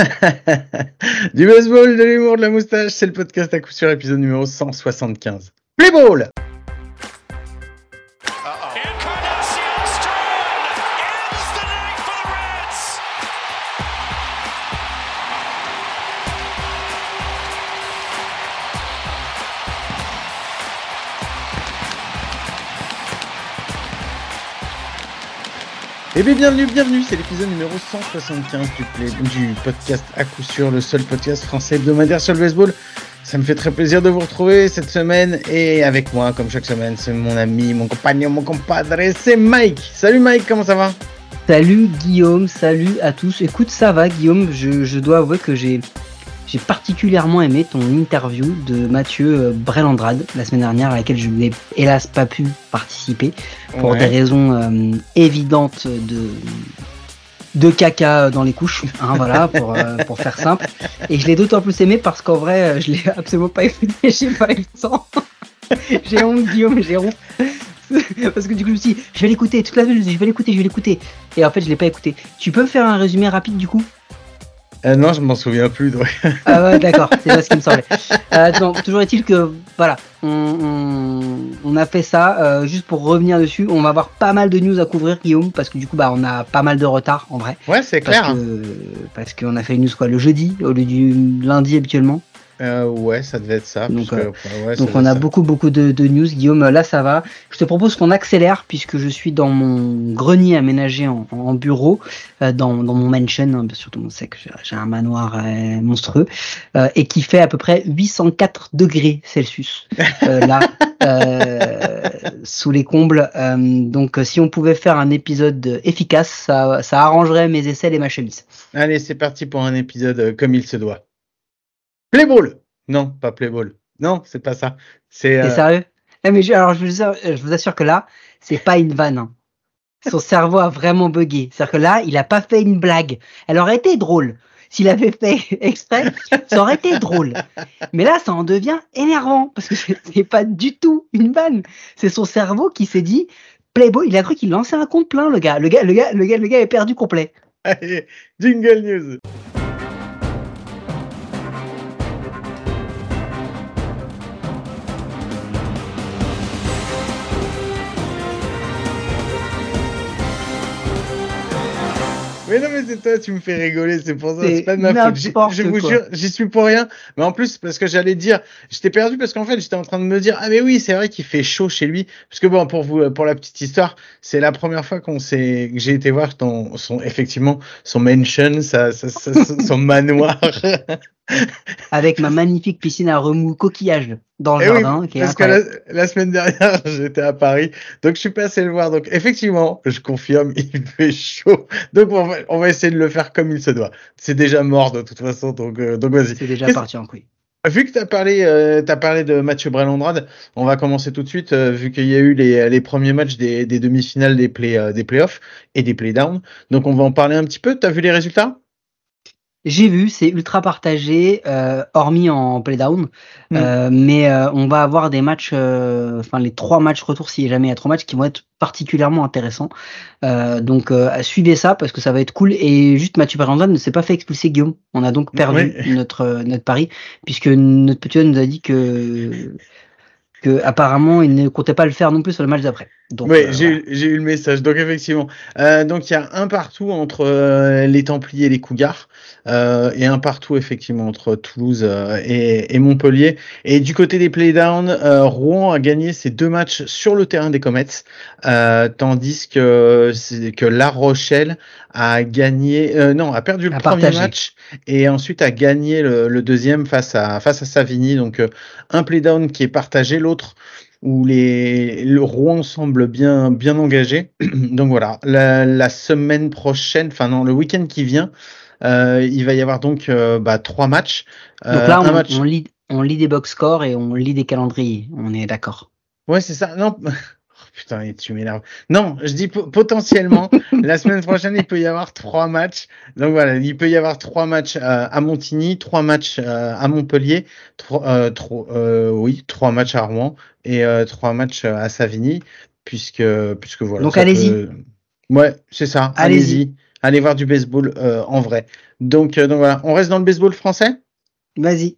du baseball, de l'humour, de la moustache, c'est le podcast à coup sur épisode numéro 175. Play Eh bien, bienvenue, bienvenue, c'est l'épisode numéro 175 du, du podcast à coup sûr, le seul podcast français hebdomadaire sur le baseball. Ça me fait très plaisir de vous retrouver cette semaine et avec moi, comme chaque semaine, c'est mon ami, mon compagnon, mon compadre, c'est Mike. Salut Mike, comment ça va? Salut Guillaume, salut à tous. Écoute, ça va Guillaume, je, je dois avouer que j'ai j'ai particulièrement aimé ton interview de Mathieu euh, Brelandrade la semaine dernière, à laquelle je n'ai hélas pas pu participer pour des raisons euh, évidentes de de caca dans les couches, hein, voilà, pour, euh, pour faire simple. Et je l'ai d'autant plus aimé parce qu'en vrai, je l'ai absolument pas écouté, j'ai pas eu le temps. j'ai honte, Guillaume, j'ai honte. parce que du coup, je me suis dit, je vais l'écouter toute la nuit, je vais l'écouter, je vais l'écouter. Et en fait, je l'ai pas écouté. Tu peux me faire un résumé rapide du coup? Euh, non, je m'en souviens plus. ah ouais, d'accord, c'est ça ce qui me semblait. Euh, toujours est-il que, voilà, on, a fait ça. Euh, juste pour revenir dessus, on va avoir pas mal de news à couvrir, Guillaume, parce que du coup, bah, on a pas mal de retard en vrai. Ouais, c'est clair. Parce qu'on a fait une news quoi, le jeudi au lieu du lundi habituellement. Euh, ouais, ça devait être ça. Donc, euh, donc on a beaucoup beaucoup de, news. Guillaume, là ça va. Je te propose qu'on accélère puisque je suis dans mon grenier aménagé en, bureau, euh, dans, mon mansion. Hein, surtout on sait que j'ai un manoir monstrueux et qui fait à peu près 804 degrés Celsius là sous les combles. donc si on pouvait faire un épisode efficace, ça, ça arrangerait mes aisselles et ma chemise. Allez, c'est parti pour un épisode comme il se doit. Playball Non, pas Playball. Non, c'est pas ça. C'est euh... sérieux? Eh, mais je, Alors, je vous, assure, que là, c'est pas une vanne. Hein. Son cerveau a vraiment bugué. C'est-à-dire que là, il a pas fait une blague. Elle aurait été drôle. S'il avait fait exprès, ça aurait été drôle. Mais là, ça en devient énervant parce que c'est pas du tout une vanne. C'est son cerveau qui s'est dit Playboy. Il a cru qu'il lançait un compte plein, le gars. Le gars, le gars, le gars, le gars est perdu complet. Allez, jingle news. Mais non, mais c'est toi, tu me fais rigoler, c'est pour ça, c'est pas de ma faute. Je vous jure, j'y suis pour rien. Mais en plus, parce que j'allais dire, j'étais perdu parce qu'en fait, j'étais en train de me dire, ah, mais oui, c'est vrai qu'il fait chaud chez lui. Parce que bon, pour vous, pour la petite histoire, c'est la première fois qu'on s'est, que j'ai été voir ton, son, effectivement, son mansion, sa, son manoir. avec ma magnifique piscine à remous coquillage dans le eh jardin. parce que la, semaine dernière, j'étais à Paris, donc je suis passé le voir. Donc effectivement, je confirme, il fait chaud. Donc on va, on va essayer de le faire comme il se doit. C'est déjà mort de toute façon, donc, euh, donc vas-y. C'est déjà parti en couille. Vu que tu as parlé, euh, as parlé de Mathieu Brelandrade, on va commencer tout de suite, euh, vu qu'il y a eu les, les premiers matchs des, des demi-finales des, play, des playoffs et des playdowns. Donc on va en parler un petit peu. Tu as vu les résultats? J'ai vu, c'est ultra partagé, euh, hormis en playdown. Mm. Euh, mais euh, on va avoir des matchs, enfin les trois matchs retour, s'il y a jamais il y a trois matchs, qui vont être particulièrement intéressants. donc suivez ça parce que ça va être cool. Et juste Mathieu Perlandin ne s'est pas fait expulser Guillaume. On a donc perdu notre notre pari puisque notre petit nous a dit que que apparemment il ne comptait pas le faire non plus sur le match d'après. oui, euh, j'ai eu le message. Donc effectivement, euh, donc il y a un partout entre euh, les Templiers et les Cougars et un partout effectivement entre Toulouse et, et, Montpellier. Et du côté des playdowns, Rouen a gagné ses deux matchs sur le terrain des Comets, tandis que que La Rochelle a gagné, non, a perdu le premier match et ensuite a gagné le, le, deuxième face à face à Savigny. Donc un playdown qui est partagé, l'autre où les, le Rouen semble bien, bien engagé. donc voilà, la, semaine prochaine, enfin non, le week-end qui vient, euh, il va y avoir donc euh, bah, trois matchs. donc là, euh, on, on, lit, on lit des box scores et on lit des calendriers, on est d'accord. Ouais, c'est ça. Non, Putain, tu m'énerves. Non, je dis potentiellement, la semaine prochaine, il peut y avoir trois matchs. Donc voilà, il peut y avoir trois matchs euh, à Montigny, trois matchs euh, à Montpellier, trois, euh, oui, trois matchs à Rouen et trois matchs à Savigny, puisque, puisque voilà. Donc allez-y. Ouais, c'est ça. Allez-y. Allez voir du baseball en vrai. Donc, donc voilà, on reste dans le baseball français? Vas-y.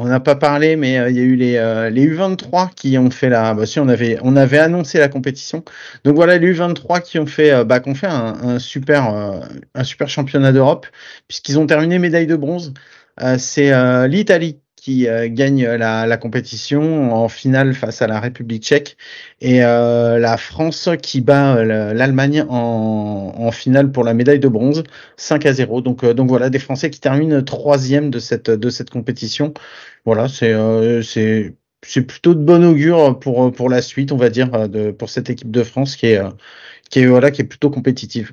On n'a pas parlé, mais il y a eu les, les U23 qui ont fait la. Bah, si on avait on avait annoncé la compétition. Donc voilà les U23 qui ont fait bah, qu'on fait un, un super un super championnat d'Europe puisqu'ils ont terminé médaille de bronze. C'est l'Italie euh, gagne la, compétition en finale face à la République tchèque. Et euh, la France qui bat euh, l'Allemagne en, finale pour la médaille de bronze 5 à 0 donc donc voilà des Français qui terminent troisième de cette de cette compétition. Voilà c'est c'est plutôt de bon augure pour pour la suite on va dire de pour cette équipe de France qui est qui est voilà qui est plutôt compétitive.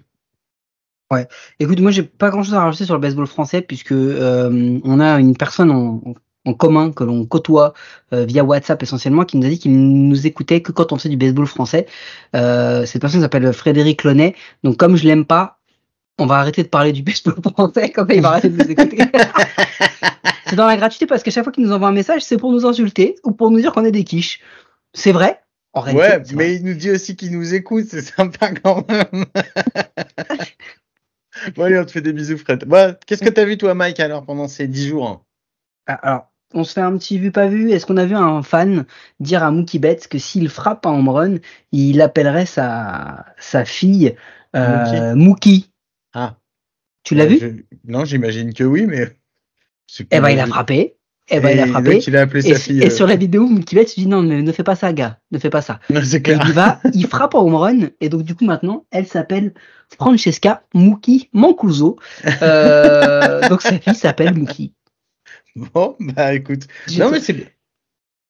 Ouais. Écoute, moi j'ai pas grand chose à rajouter sur le baseball français puisque on a une personne en, en commun que l'on côtoie euh, via WhatsApp essentiellement, qui nous a dit qu'il nous écoutait que quand on faisait du baseball français. Euh, cette personne s'appelle Frédéric Lonet. Donc comme je l'aime pas, on va arrêter de parler du baseball français, comme ça il va arrêter de nous écouter. c'est dans la gratuité parce qu'à chaque fois qu'il nous envoie un message, c'est pour nous insulter ou pour nous dire qu'on est des quiches. C'est vrai. En réalité, ouais, mais il nous dit aussi qu'il nous écoute, c'est sympa quand même. bon allez, on te fait des bisous Fred. Bon, Qu'est-ce que tu as vu toi Mike alors pendant ces dix jours? Ah, Alors, on se fait un petit vu pas vu. Est-ce qu'on a vu un fan dire à Mookie Betts que s'il frappe un home run, il appellerait sa, sa fille euh, Mookie. Ah. Tu l'as euh, vu? Non, j'imagine que oui, mais. Eh ben, il a frappé. Eh ben, il a frappé. Il a appelé sa et, fille, et sur la vidéo, Mookie Betts dit non, mais ne fais pas ça, gars. Ne fais pas ça. C'est clair. il va, il frappe un home run. Et donc, du coup, maintenant, elle s'appelle Francesca Mookie Mancuso. Euh, donc, sa fille s'appelle Mookie. Bon, bah écoute. Non, mais c'est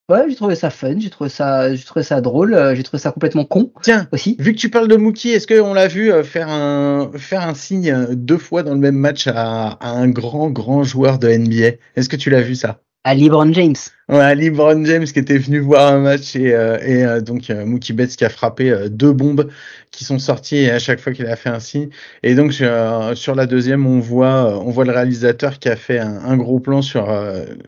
Ouais, j'ai trouvé ça fun, j'ai trouvé ça, j'ai trouvé ça drôle, euh, j'ai trouvé ça complètement con. Tiens, aussi. Vu que tu parles de Mookie, est-ce qu'on l'a vu euh, faire un faire un signe euh, deux fois dans le même match à, à un grand grand joueur de NBA Est-ce que tu l'as vu ça? À LeBron James. Ouais, à LeBron James qui était venu voir un match et, euh, et euh, donc euh, Mookie Betts qui a frappé deux bombes qui sont sorties à chaque fois qu'il a fait un signe. Et donc sur la deuxième, on voit on voit le réalisateur qui a fait un, un gros plan sur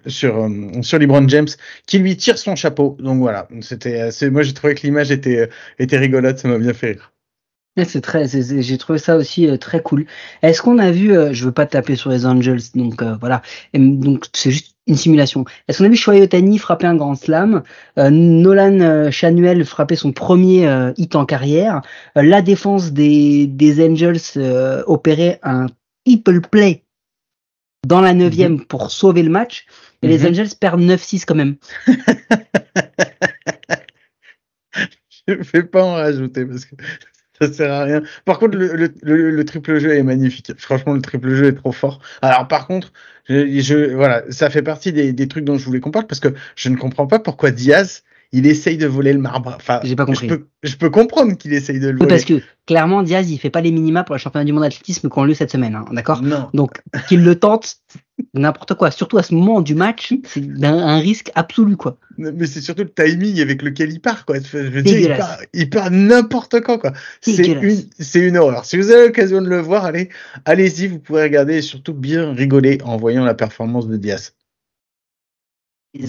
sur sur LeBron James qui lui tire son chapeau. Donc voilà, c'était moi j'ai trouvé que l'image était était rigolote, ça m'a bien fait rire. C'est très, j'ai trouvé ça aussi très cool. Est-ce qu'on a vu, je veux pas taper sur les Angels, donc voilà, donc c'est juste une simulation. Est-ce qu'on a vu Shohei frapper un grand slam euh, Nolan euh, Chanuel frapper son premier euh, hit en carrière La défense des, des Angels opérer un triple play dans la neuvième mm pour sauver le match. Et les mhm. Angels perdent 9-6 quand même. Je ne vais pas en rajouter parce que ça sert à rien. Par contre, le, le, le, triple jeu est magnifique. Franchement, le triple jeu est trop fort. Alors, par contre, je, je voilà, ça fait partie des, des, trucs dont je voulais qu'on parle parce que je ne comprends pas pourquoi Diaz il essaye de voler le marbre. Enfin, j'ai pas compris. Je peux, je peux comprendre qu'il essaye de le voler. parce que clairement, Diaz, il fait pas les minima pour le championnat du monde d'athlétisme qu'on a eu cette semaine, hein, d'accord? Non. Donc, qu'il le tente, n'importe quoi. Surtout à ce moment du match, c'est un, risque absolu, quoi. Mais c'est surtout le timing avec lequel il part, quoi. Je veux dire, il part, il part n'importe quand, quoi. C'est une, c'est une horreur. Si vous avez l'occasion de le voir, allez, allez-y, vous pourrez regarder et surtout bien rigoler en voyant la performance de Diaz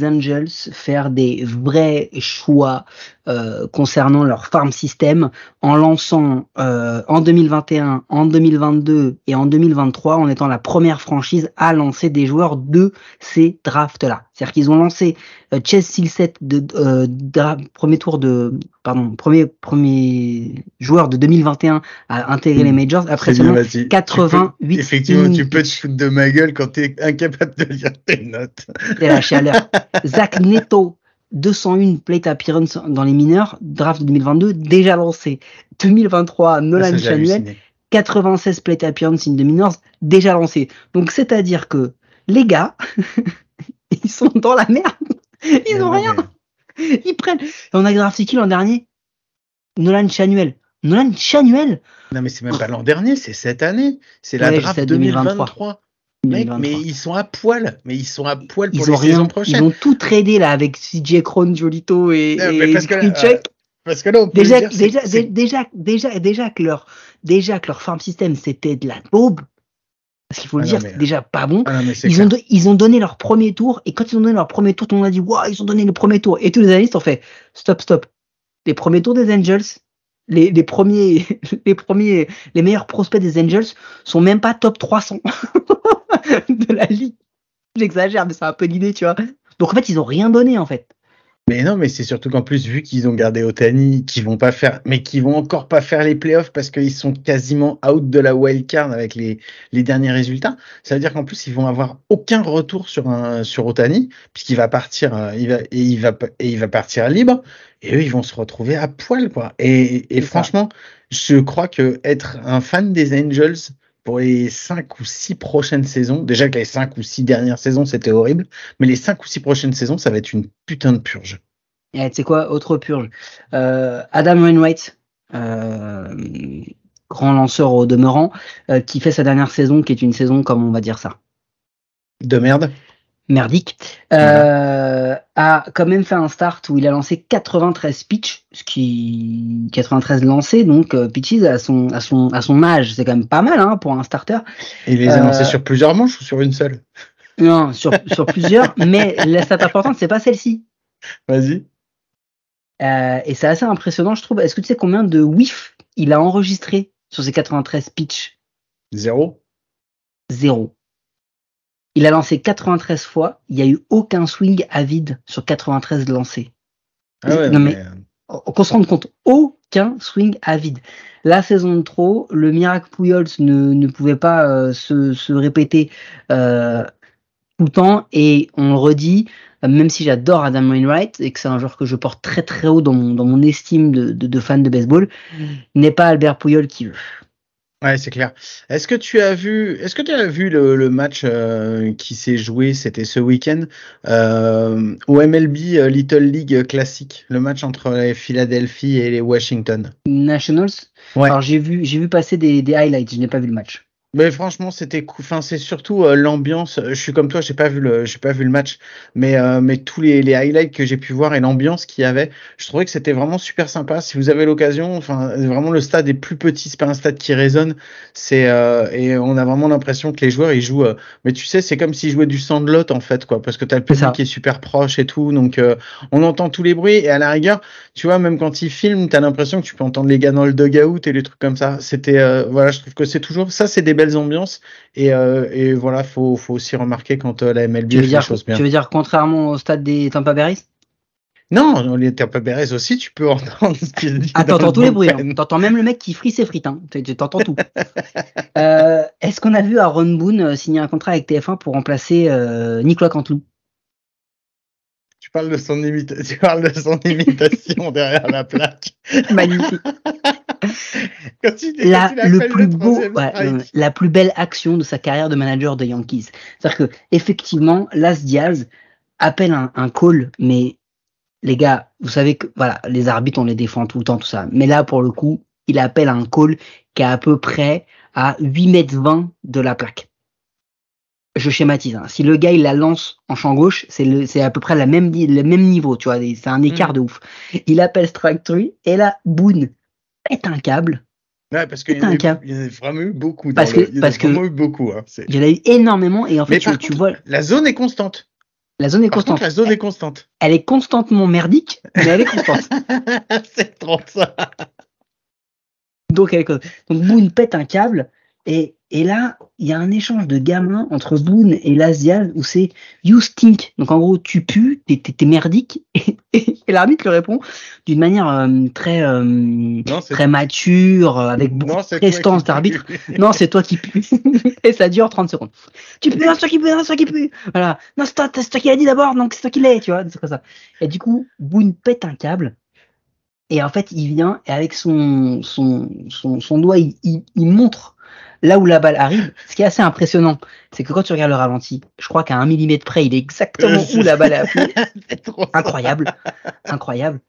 Angels faire des vrais choix euh, concernant leur farm system en lançant euh, en 2021, en 2022 et en 2023 en étant la première franchise à lancer des joueurs de ces drafts-là. C'est-à-dire qu'ils ont lancé euh, Chess Silset de, euh, premier tour de pardon premier premier joueur de 2021 à intégrer les majors. Après seulement 88 effectivement tu peux te foutre de ma gueule quand tu es incapable de lire tes notes. C'est la chaleur. Zach Neto 201 plate appearance dans les mineurs draft 2022 déjà lancé. 2023 Nolan Chanuel 96 plate appearance in the minors déjà lancé. Donc c'est à dire que les gars ils sont dans la merde. Ils ont rien. Ils prennent. On a drafté qui l'an dernier? Nolan Chanuel. Nolan Chanuel? Non, mais c'est même pas l'an dernier, c'est cette année. C'est la draft 2023. Mec, mais ils sont à poil. Mais ils sont à poil pour ils les saisons prochaines. Ils ont tout tradé là avec CJ Cron, Jolito et, et parce, que, euh, parce que là, on peut déjà, déjà, déjà, déjà, déjà, que leur, déjà que leur farm system c'était de la daube. Parce qu'il faut le ah dire, c'est déjà pas bon. Ah ils, ont ils ont donné leur premier tour, et quand ils ont donné leur premier tour, tout le monde a dit, waouh, ils ont donné le premier tour. Et tous les analystes ont fait, stop, stop. Les premiers tours des Angels, les, les, premiers, les premiers, les meilleurs prospects des Angels sont même pas top 300 de la ligue. J'exagère, mais c'est un peu l'idée, tu vois. Donc en fait, ils ont rien donné en fait. Mais non, mais c'est surtout qu'en plus, vu qu'ils ont gardé Otani, qu'ils vont pas faire, mais qu'ils vont encore pas faire les playoffs parce qu'ils sont quasiment out de la wild card avec les, les derniers résultats, ça veut dire qu'en plus, ils vont avoir aucun retour sur un, sur Otani, puisqu'il va partir, euh, il va, et il va, et il va partir libre, et eux, ils vont se retrouver à poil, quoi. Et, et franchement, je crois que être un fan des Angels, pour les cinq ou six prochaines saisons, déjà que les cinq ou six dernières saisons c'était horrible, mais les cinq ou six prochaines saisons ça va être une putain de purge. Et tu sais quoi, autre purge? Euh, Adam Wainwright, euh, grand lanceur au demeurant, euh, qui fait sa dernière saison, qui est une saison comme on va dire ça. De merde merdique, euh, a quand même fait un start où il a lancé 93 pitches, ce qui 93 lancés, donc euh, pitches à son à son à son âge, c'est quand même pas mal hein, pour un starter. Et il les a lancés sur plusieurs manches ou sur une seule? Non, sur sur plusieurs, mais la stat importante c'est pas celle-ci. Vas-y. Euh, et c'est assez impressionnant, je trouve. Est-ce que tu sais combien de whiff il a enregistré sur ses 93 pitches? Zéro. Zéro. Il a lancé 93 fois, il n'y a eu aucun swing à vide sur 93 lancés. Ah ouais, non mais, qu'on se rende compte, aucun swing à vide. La saison de trop, le miracle Pujols ne, ne pouvait pas euh, se, se, répéter euh, tout le temps et on le redit, même si j'adore Adam Wainwright et que c'est un joueur que je porte très très haut dans mon, dans mon estime de, de, de fan de baseball, mm. n'est pas Albert Puyol qui veut. Ouais, c'est clair. Est-ce que tu as vu, est-ce que tu as vu le, le match euh, qui s'est joué, c'était ce week-end euh, au MLB euh, Little League classique, le match entre les Philadelphie et les Washington? Nationals? Ouais. Alors j'ai vu, j'ai vu passer des, des highlights, je n'ai pas vu le match. Mais franchement, c'était enfin c'est surtout euh, l'ambiance. Je suis comme toi, j'ai pas vu le j'ai pas vu le match, mais euh, mais tous les, les highlights que j'ai pu voir et l'ambiance qu'il y avait, je trouvais que c'était vraiment super sympa. Si vous avez l'occasion, enfin vraiment le stade est plus petit, c'est pas un stade qui résonne, c'est euh, et on a vraiment l'impression que les joueurs ils jouent mais tu sais, c'est comme s'ils jouaient du sandlot en fait quoi parce que tu as le public qui est super proche et tout, donc on entend tous les bruits et à la rigueur, tu vois même quand ils filment, tu as l'impression que tu peux entendre les gars dans le dugout et les trucs comme ça. C'était voilà, je trouve que c'est toujours ça c'est des belles ambiances et, euh, et voilà faut, faut aussi remarquer quand euh, la MLB tu veux dire, choses bien. Tu veux dire contrairement au stade des Tampa Bay non, les Tampa Bay aussi, tu peux entendre ce qu'il dit. Ah, t'entends tous les bruits. Hein. T'entends même le mec qui frit ses frites. Hein. T'entends tout. euh, Est-ce qu'on a vu Aaron Boone signer un contrat avec TF1 pour remplacer Nicolas Cantelou tu parles de son imitation, tu parles de son imitation derrière la plaque. Magnifique. quand il, la, quand il le plus le beau, ouais, la plus belle action de sa carrière de manager de Yankees. C'est-à-dire que effectivement, Las Diaz appelle un, un, call, mais les gars, vous savez que voilà, les arbitres on les défend tout le temps tout ça. Mais là pour le coup, il appelle un call qui est à peu près à 8 mètres 20 de la plaque. Je schématise. Hein. Si le gars il la lance en champ gauche, c'est c'est à peu près la même le même niveau, tu vois, c'est un écart mmh. de ouf. Il appelle strike 3 et là Boone pète un câble. Ouais, parce qu'il y, en a vraiment eu beaucoup. Parce que, le, il y parce que, eu beaucoup. Hein, il y en a eu énormément et en fait, tu, tu vois. La zone est constante. La zone est Par constante. contre, la zone est constante. Elle est constantement merdique, mais elle est constante. c'est trop ça. Donc, elle est. Donc, Boone pète un câble et, et là, il y a un échange de gamins entre Boone et Lazial où c'est You stink. Donc, en gros, tu pues, t'es, t'es, t'es merdique. Et, et, et l'arbitre le répond d'une manière euh, très, euh, Non, très mature, euh, avec beaucoup Non, de prestance d'arbitre. Non, c'est toi qui pue. et ça dure 30 secondes. Tu pues, non, c'est toi qui pue, non, c'est toi qui pue. Voilà. Non, c'est toi, c'est toi qui l'as dit d'abord, donc c'est toi qui l'as, tu vois, c'est comme ça. Et du coup, Boone pète un câble. Et en fait, il vient et avec son, son, son, son doigt, il, il, il montre là où la balle arrive. Ce qui est assez impressionnant, c'est que quand tu regardes le ralenti, je crois qu'à un millimètre près, il est exactement où la balle trop ça. Incroyable. Incroyable.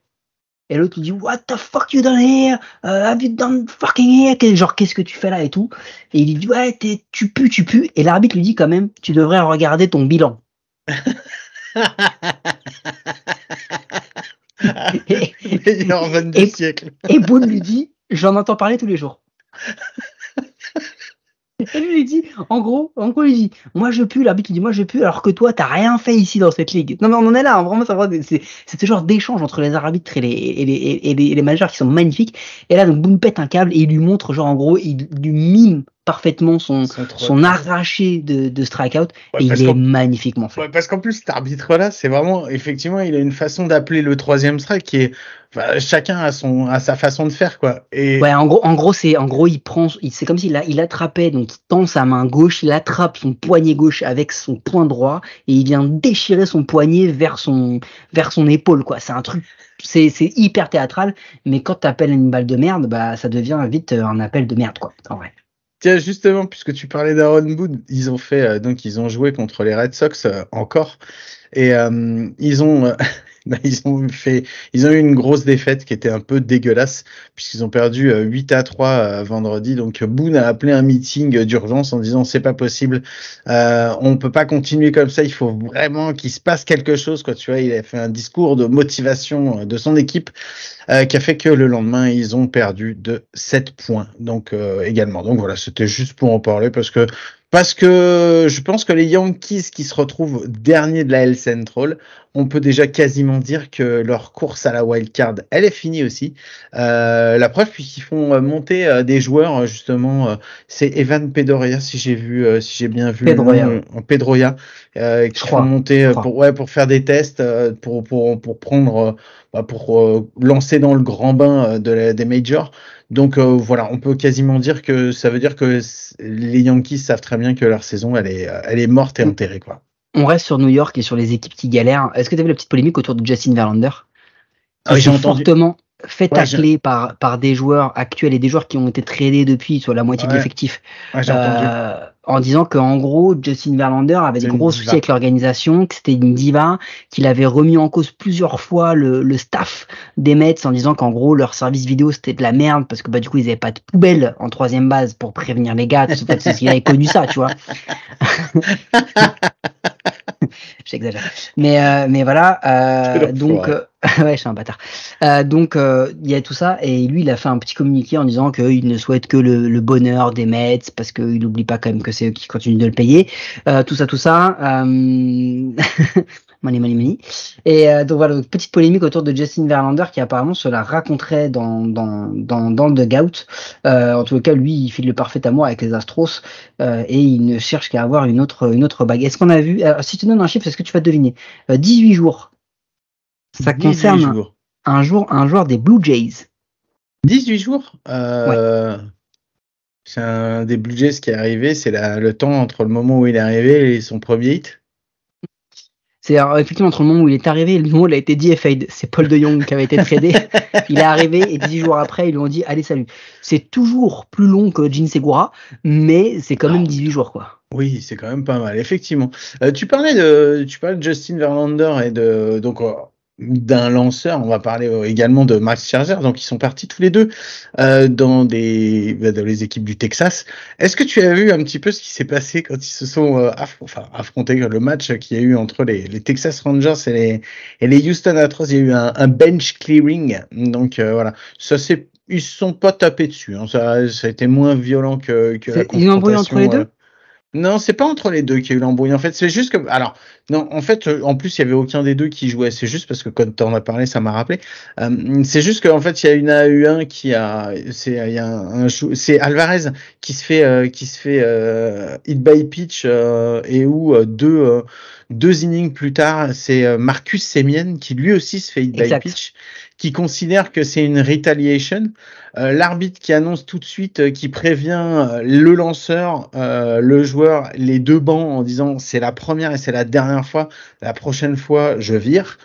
Et l'autre il dit What the fuck you done here? Uh, have you done fucking here? Genre qu'est-ce que tu fais là et tout? Et il lui dit Ouais, t'es- tu pues, tu pues. Et l'arbitre lui dit quand même Tu devrais regarder ton bilan. Et, Et- siècle. et Boone lui dit J'en entends parler tous les jours. Lui, il dit, en gros, en gros, il dit, moi je pue, l'arbitre il dit, moi je pue, alors que toi, t'as rien fait ici dans cette ligue. Non, mais on en est là, hein, vraiment, c'est, ce genre d'échange entre les arbitres et les, et les, et les, managers qui sont magnifiques. Et là, donc, Boone pète un câble et il lui montre, genre, en gros, il lui mime parfaitement son, son arraché de, de strikeout et il est magnifiquement fait. Ouais, parce qu'en plus, cet arbitre-là, c'est vraiment, effectivement, il a une façon d'appeler le troisième strike qui est, enfin, chacun a son, a sa façon de faire, quoi. Et... Ouais, en gros, en gros, c'est, en gros, il prend, c'est comme s'il il attrapait, donc il tend sa main gauche, il attrape son poignet gauche avec son poing droit et il vient déchirer son poignet vers son, vers son épaule, quoi. C'est un truc, c'est, c'est hyper théâtral, mais quand t'appelles une balle de merde, bah, ça devient vite un appel de merde, quoi, en vrai. Tiens, justement, puisque tu parlais d'Aaron Boone, ils ont fait euh, donc ils ont joué contre les Red Sox euh, encore. Et euh, ils ont ils ont fait, ils ont eu une grosse défaite qui était un peu dégueulasse puisqu'ils ont perdu 8 euh, à 3 euh, vendredi. Donc Boone a appelé un meeting d'urgence en disant c'est pas possible, euh, on peut pas continuer comme ça, il faut vraiment qu'il se passe quelque chose. Quoi, tu vois, il a fait un discours de motivation de son équipe euh, qui a fait que le lendemain ils ont perdu de 7 points. Donc également. Donc voilà, c'était juste pour en parler parce que parce que je pense que les Yankees qui se retrouvent dernier de la L Central, on peut déjà quasiment dire que leur course à la wild card, elle est finie aussi. Euh, la preuve puisqu'ils font euh, monter euh, des joueurs justement, c'est Evan Pedroia si j'ai vu, si j'ai bien vu, Pedroia, Pedroia qui font monter pour ouais pour faire des tests, pour pour pour prendre, bah, pour lancer dans le grand bain de des majors. Donc euh, voilà, on peut quasiment dire que ça veut dire que les Yankees savent très bien que leur saison, elle est, elle est morte et enterrée. Quoi. On reste sur New York et sur les équipes qui galèrent. Est-ce que tu as vu la petite polémique autour de Justin Verlander? Ah j'ai fortement fait tacler par, par des joueurs actuels et des joueurs qui ont été tradés depuis, soit la moitié de l'effectif. Ouais, euh, en disant qu'en gros, Justin Verlander avait des gros soucis avec l'organisation, que c'était une diva, qu'il avait remis en cause plusieurs fois le, le staff des Mets en disant qu'en gros, leur service vidéo c'était de la merde parce que bah, du coup, ils avaient pas de poubelle en troisième base pour prévenir les gars. C'est qu'il avait connu ça, tu vois. J'exagère. Mais, euh, mais voilà, euh, donc, euh, ouais, je suis un bâtard. Euh, donc, euh, il y a tout ça, et lui, il a fait un petit communiqué en disant qu'il ne souhaite que le, le bonheur des Mets, parce qu'il n'oublie pas quand même que c'est eux qui continuent de le payer. Euh, tout ça, tout ça. Euh... money, money, money. Et euh, donc voilà, petite polémique autour de Justin Verlander qui apparemment se la raconterait dans, dans, dans, dans le dugout. Euh, en tout cas, lui, il file le parfait amour avec les Astros euh, et il ne cherche qu'à avoir une autre, une autre bague. Est-ce qu'on a vu, si tu donnes un chiffre, est-ce que tu vas deviner? 18 jours. Ça concerne jours. Un, jour, un joueur des Blue Jays. 18 jours? Ouais. C'est un des Blue Jays qui est arrivé, c'est le temps entre le moment où il est arrivé et son premier hit. C'est effectivement entre le moment où il est arrivé et le moment où il a été DFA'd. C'est Paul de Jong qui avait été tradé. il est arrivé et dix jours après, ils lui ont dit allez salut. C'est toujours plus long que Jin Segura, mais c'est quand même 18 jours quoi. Oui, c'est quand même pas mal, effectivement. Euh, tu parlais de, tu parlais de Justin Verlander et de donc euh, d'un lanceur. On va parler euh, également de Max Scherzer. Donc, ils sont partis tous les deux euh, dans des bah, dans les équipes du Texas. Est-ce que tu as vu un petit peu ce qui s'est passé quand ils se sont euh, enfin, affrontés le match qu'il y a eu entre les, les, Texas Rangers et les et les Houston Astros? Il y a eu un, un bench clearing. Donc euh, voilà, ça c'est ils se sont pas tapés dessus. Hein. Ça, ça a été moins violent que, que la confrontation. entre les deux? Non, c'est pas entre les deux qu'il y a eu l'embrouille. En fait, c'est juste que, alors, non, en fait, euh, en plus, il y avait aucun des deux qui jouait. C'est juste parce que quand t'en as parlé, ça m'a rappelé. Euh, c'est juste qu'en fait, il y a une AU1 qui a, c'est, il y a un, c'est Alvarez qui se fait, euh, qui se fait euh, hit by pitch et où deux, deux innings plus tard, c'est Marcus Semien qui lui aussi se fait hit by pitch qui considère que c'est une retaliation. Euh, L'arbitre qui annonce tout de suite, euh, qui prévient euh, le lanceur, euh, le joueur, les deux bancs en disant c'est la première et c'est la dernière fois. La prochaine fois, je vire.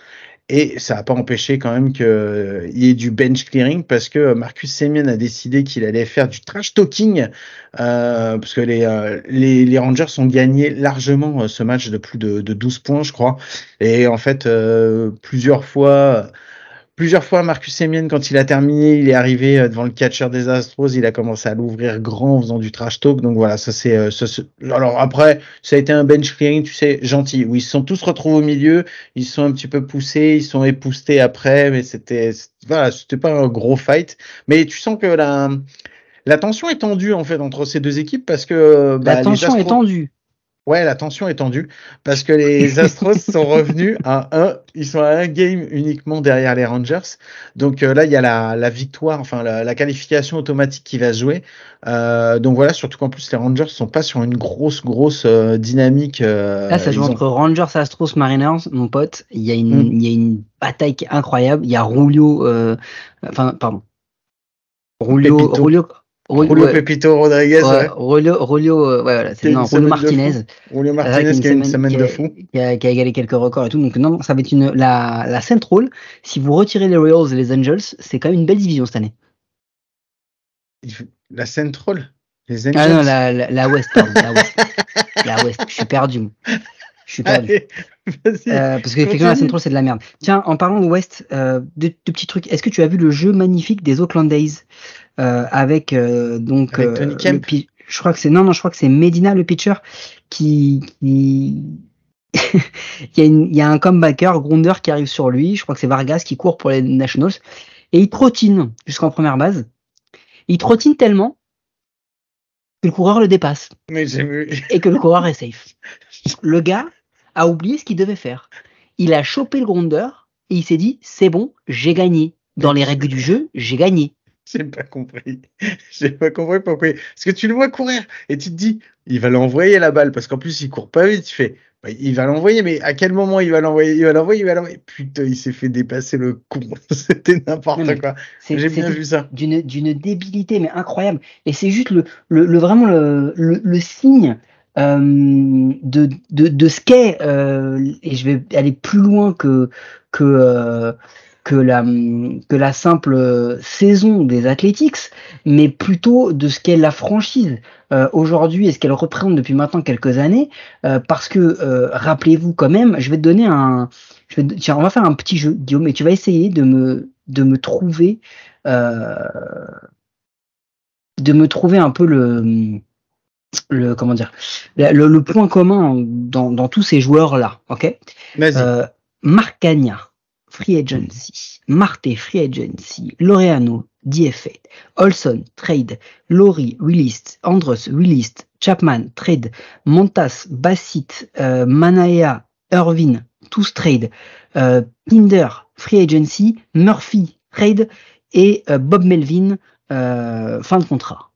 Et ça n'a pas empêché quand même qu'il y ait du bench clearing parce que Marcus Semien a décidé qu'il allait faire du trash talking euh, parce que les, les, les, Rangers ont gagné largement ce match de plus de, de 12 points, je crois. Et en fait, plusieurs fois, Plusieurs fois, Marcus Semien, quand il a terminé, il est arrivé euh, devant le catcher des Astros, il a commencé à l'ouvrir grand en faisant du trash talk. Donc voilà, ça c'est. Euh, alors après, ça a été un bench clearing, tu sais, gentil. Où ils se sont tous retrouvés au milieu, ils sont un petit peu poussés, ils sont époustés après, mais c'était voilà, c'était pas un gros fight. Mais tu sens que la la tension est tendue en fait entre ces deux équipes parce que bah, la tension est tendue. Ouais, la tension est tendue parce que les Astros sont revenus à un, ils sont à un game uniquement derrière les Rangers. Donc euh, là, il y a la, la victoire, enfin la, la, qualification automatique qui va se jouer. Euh, donc voilà, surtout qu'en plus les Rangers sont pas sur une grosse grosse euh, dynamique. Euh, là, ça joue entre Rangers, Astros, Mariners, mon pote. Il y a une, hmm. il y a une bataille incroyable. Il y a Rulio, enfin pardon, Rulio, Rulio Julio Pepito Rodriguez. Ouais, Rolio, Rolio, euh, voilà, c'est non, Rolio Martinez. Rolio Martinez qui a une semaine, de fou. Qui a, égalé quelques records et tout. Donc, non, ça va être une, la, la Central. Si vous retirez les Royals et les Angels, c'est quand même une belle division cette année. La Central? Les Angels? Ah non, la, la, la West, pardon, la West. la West. Je suis perdu. Je suis perdu. Allez, euh, parce qu'effectivement, la Central, c'est de la merde. Tiens, en parlant de West, euh, deux, deux petits trucs. Est-ce que tu as vu le jeu magnifique des Oakland Days? Euh, avec euh, donc avec Tony euh, je crois que c'est non non je crois que c'est Medina le pitcher qui, qui... il, y a une, il y a un comebacker Grounder qui arrive sur lui. Je crois que c'est Vargas qui court pour les Nationals. Et il trottine jusqu'en première base. Il trottine tellement que le coureur le dépasse. Mais et que le coureur est safe. Le gars a oublié ce qu'il devait faire. Il a chopé le Grounder et il s'est dit c'est bon j'ai gagné. Dans les règles du jeu j'ai gagné J'ai pas compris. J'ai pas compris pourquoi. Parce que tu le vois courir et tu te dis, il va l'envoyer la balle parce qu'en plus il court pas vite. Tu fais, bah, il va l'envoyer, mais à quel moment il va l'envoyer? Il va l'envoyer, il va l'envoyer. Putain, il s'est fait dépasser le con. C'était n'importe quoi. J'ai bien vu ça. D'une débilité mais incroyable. Et c'est juste le, le, le, vraiment le, le, signe. Euh, de, de, de ce qu'est, euh, et je vais aller plus loin que, que, euh, que la, que la simple saison des Athletics, mais plutôt de ce qu'est la franchise. Euh, aujourd'hui et ce qu'elle représente depuis maintenant quelques années. Euh, parce que, euh, rappelez-vous quand même, je vais te donner un... Je vais, tiens, on va faire un petit jeu, Guillaume, et tu vas essayer de me, de me trouver... de me trouver un peu le... Le, comment dire le, point commun dans, dans tous ces joueurs là ok Marc Gagnard Free Agency, Marte Free Agency, Loreano DFA, Olson Trade, Lori Released, Andros Released, Chapman Trade, Montas Bassett, euh, Manaea Irvin tous trade, euh, Pinder Free Agency, Murphy Trade et euh, Bob Melvin euh, fin de contrat.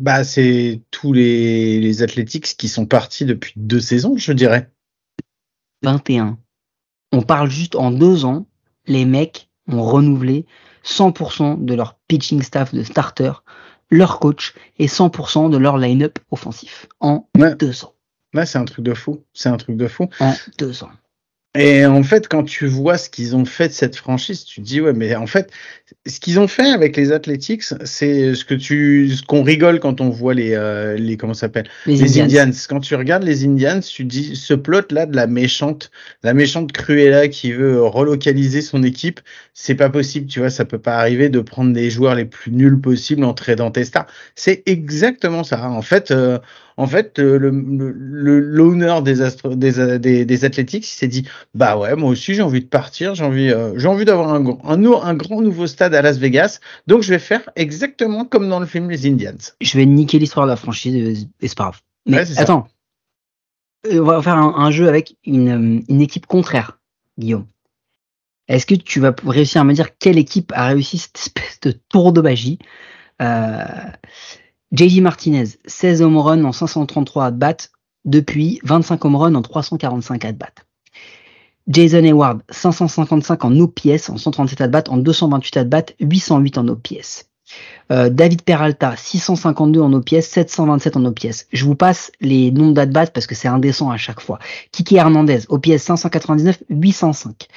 Bah c'est tous les, les Athletics qui sont partis depuis deux saisons, je dirais. 21. On parle juste en deux ans les mecs ont renouvelé 100% de leur pitching staff de starter, leur coach et 100% de leur line-up offensif en deux ans. Là, c'est un truc de fou. C'est un truc de fou. En deux ans. Et en fait, quand tu vois ce qu'ils ont fait de cette franchise, tu te dis ouais, mais en fait, ce qu'ils ont fait avec les Athletics, c'est ce que tu, ce qu'on rigole quand on voit les, euh, les comment s'appelle, les, Indians. Quand tu regardes les Indians, tu dis ce plot là de la méchante, la méchante Cruella qui veut relocaliser son équipe, c'est pas possible, tu vois, ça peut pas arriver de prendre des joueurs les plus nuls possibles en dans tes stars. C'est exactement ça. En fait. Euh, en fait, le l'honneur des, des, des, des Athletics, il s'est dit, bah ouais, moi aussi j'ai envie de partir, j'ai envie, euh, j'ai envie d'avoir un, un, un, grand nouveau stade à Las Vegas, donc je vais faire exactement comme dans le film Les Indians. Je vais niquer l'histoire de la franchise, et c'est pas grave. Mais attends, euh, on va faire un, jeu avec une, une équipe contraire, Guillaume. Est-ce que tu vas réussir à me dire quelle équipe a réussi cette espèce de tour de magie? Euh, JJ Martinez, 16 home runs en 533 at-bat depuis 25 home runs en 345 at-bat. Jason Hayward, 555 en OPS, en 137 at-bat, en 228 at-bat, 808 en OPS. Euh, David Peralta, 652 en OPS, 727 en OPS. Je vous passe les noms d'at-bat parce que c'est indécent à chaque fois. Kiki Hernandez, OPS 599, 805.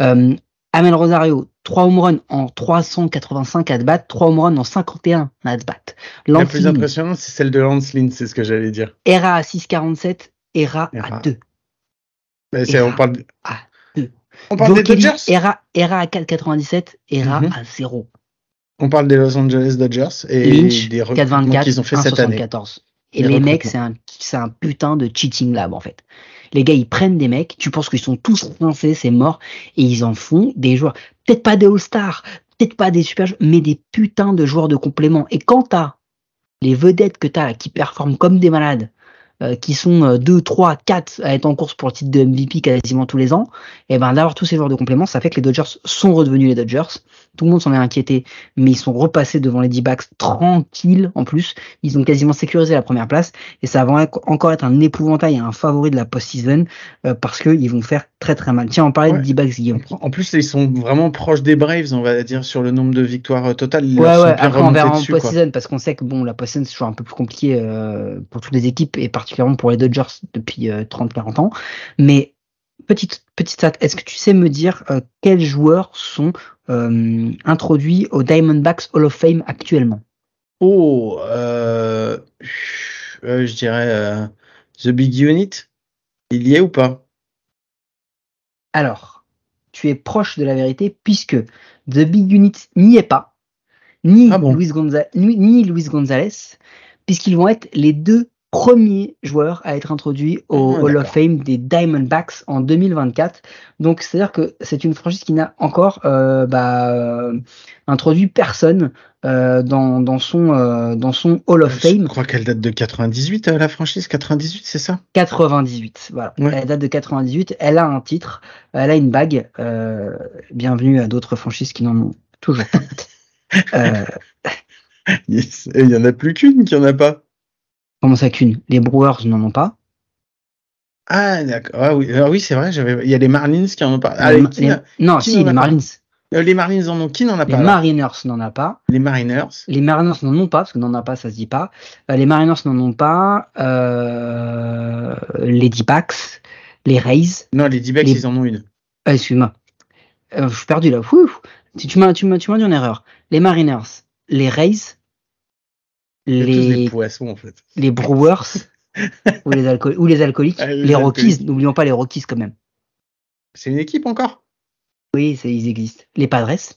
Euh, Amel Rosario, 3 home runs en 385 at-bat, 3 home runs en 51 at-bat. La plus impressionnante, c'est celle de Lance Lynn, c'est ce que j'allais dire. ERA à 6,47, ERA, à 2. on parle de... à 2. On parle des Dodgers? ERA, ERA à 4,97, ERA mhm. à 0. On parle des Los Angeles Dodgers et Lynch, des recrutements qu'ils ont fait cette année. Et les, mecs, c'est un, un putain de cheating lab en fait. Les gars, ils prennent des mecs, tu penses qu'ils sont tous rincés, c'est mort, et ils en font des joueurs. Peut-être pas des All-Stars, peut-être pas des super mais des putains de joueurs de complément. Et quand t'as les vedettes que tu as qui performent comme des malades, euh, qui sont 2, 3, 4 à être en course pour le titre de MVP quasiment tous les ans, et ben d'avoir tous ces joueurs de complément, ça fait que les Dodgers sont redevenus les Dodgers. Tout le monde s'en est inquiété, mais ils sont repassés devant les D-backs tranquilles en plus. Ils ont quasiment sécurisé la première place et ça va encore être un épouvantail et un favori de la post-season euh, parce qu'ils vont faire très très mal. Tiens, on parlait de D-backs, Guillaume. En plus, ils sont vraiment proches des Braves, on va dire, sur le nombre de victoires euh, totales. ouais, ouais, après on verra en post-season parce qu'on sait que bon, la post-season c'est toujours un peu plus compliqué euh, pour toutes les équipes et particulièrement pour les Dodgers depuis 30-40 ans. Mais petite petite stat, est-ce que tu sais me dire quels joueurs sont euh, introduit au Diamondbacks Hall of Fame actuellement? Oh, euh, euh, je dirais The Big Unit? Il y est ou pas? Alors, tu es proche de la vérité puisque The Big Unit n'y est pas, ni, ah Luis, ni Luis Gonzalez, puisqu'ils vont être les deux premier joueur à être introduit au ah, Hall of Fame des Diamondbacks en 2024. Donc c'est-à-dire que c'est une franchise qui n'a encore euh, bah, introduit personne euh, dans, dans, son, euh, dans son Hall of Fame. Je crois qu'elle date de 98, la franchise 98, c'est ça? 98, voilà. Elle date de 98, elle a un titre, elle a une bague. bienvenue à d'autres franchises qui n'en ont toujours pas. il y en a plus qu'une qui en a pas. Comment ça qu'une? Les Brewers n'en ont pas? Ah, d'accord. Ah, oui, ah, oui c'est vrai. Il y a les Marlins qui en ont pas. Ah, non, si, les Marlins. Euh, les Marlins en ont. Qui n'en a pas Les Mariners n'en a pas. Les Mariners. Les Mariners n'en ont pas, parce que n'en a pas, ça se dit pas. Euh, les Mariners n'en ont pas. Euh, les D-Backs. Les Rays. Non, les D-Backs, ils en ont une. Excuse-moi. je suis perdu là. Tu, tu m'as tu dit en erreur. Les Mariners, les Rays, les, poissons en fait. Les brewers ou, les ou les alcooliques, ah, les, Rockies, n'oublions pas les Rockies quand même. C'est une équipe encore? Oui, ils existent. Les Padres.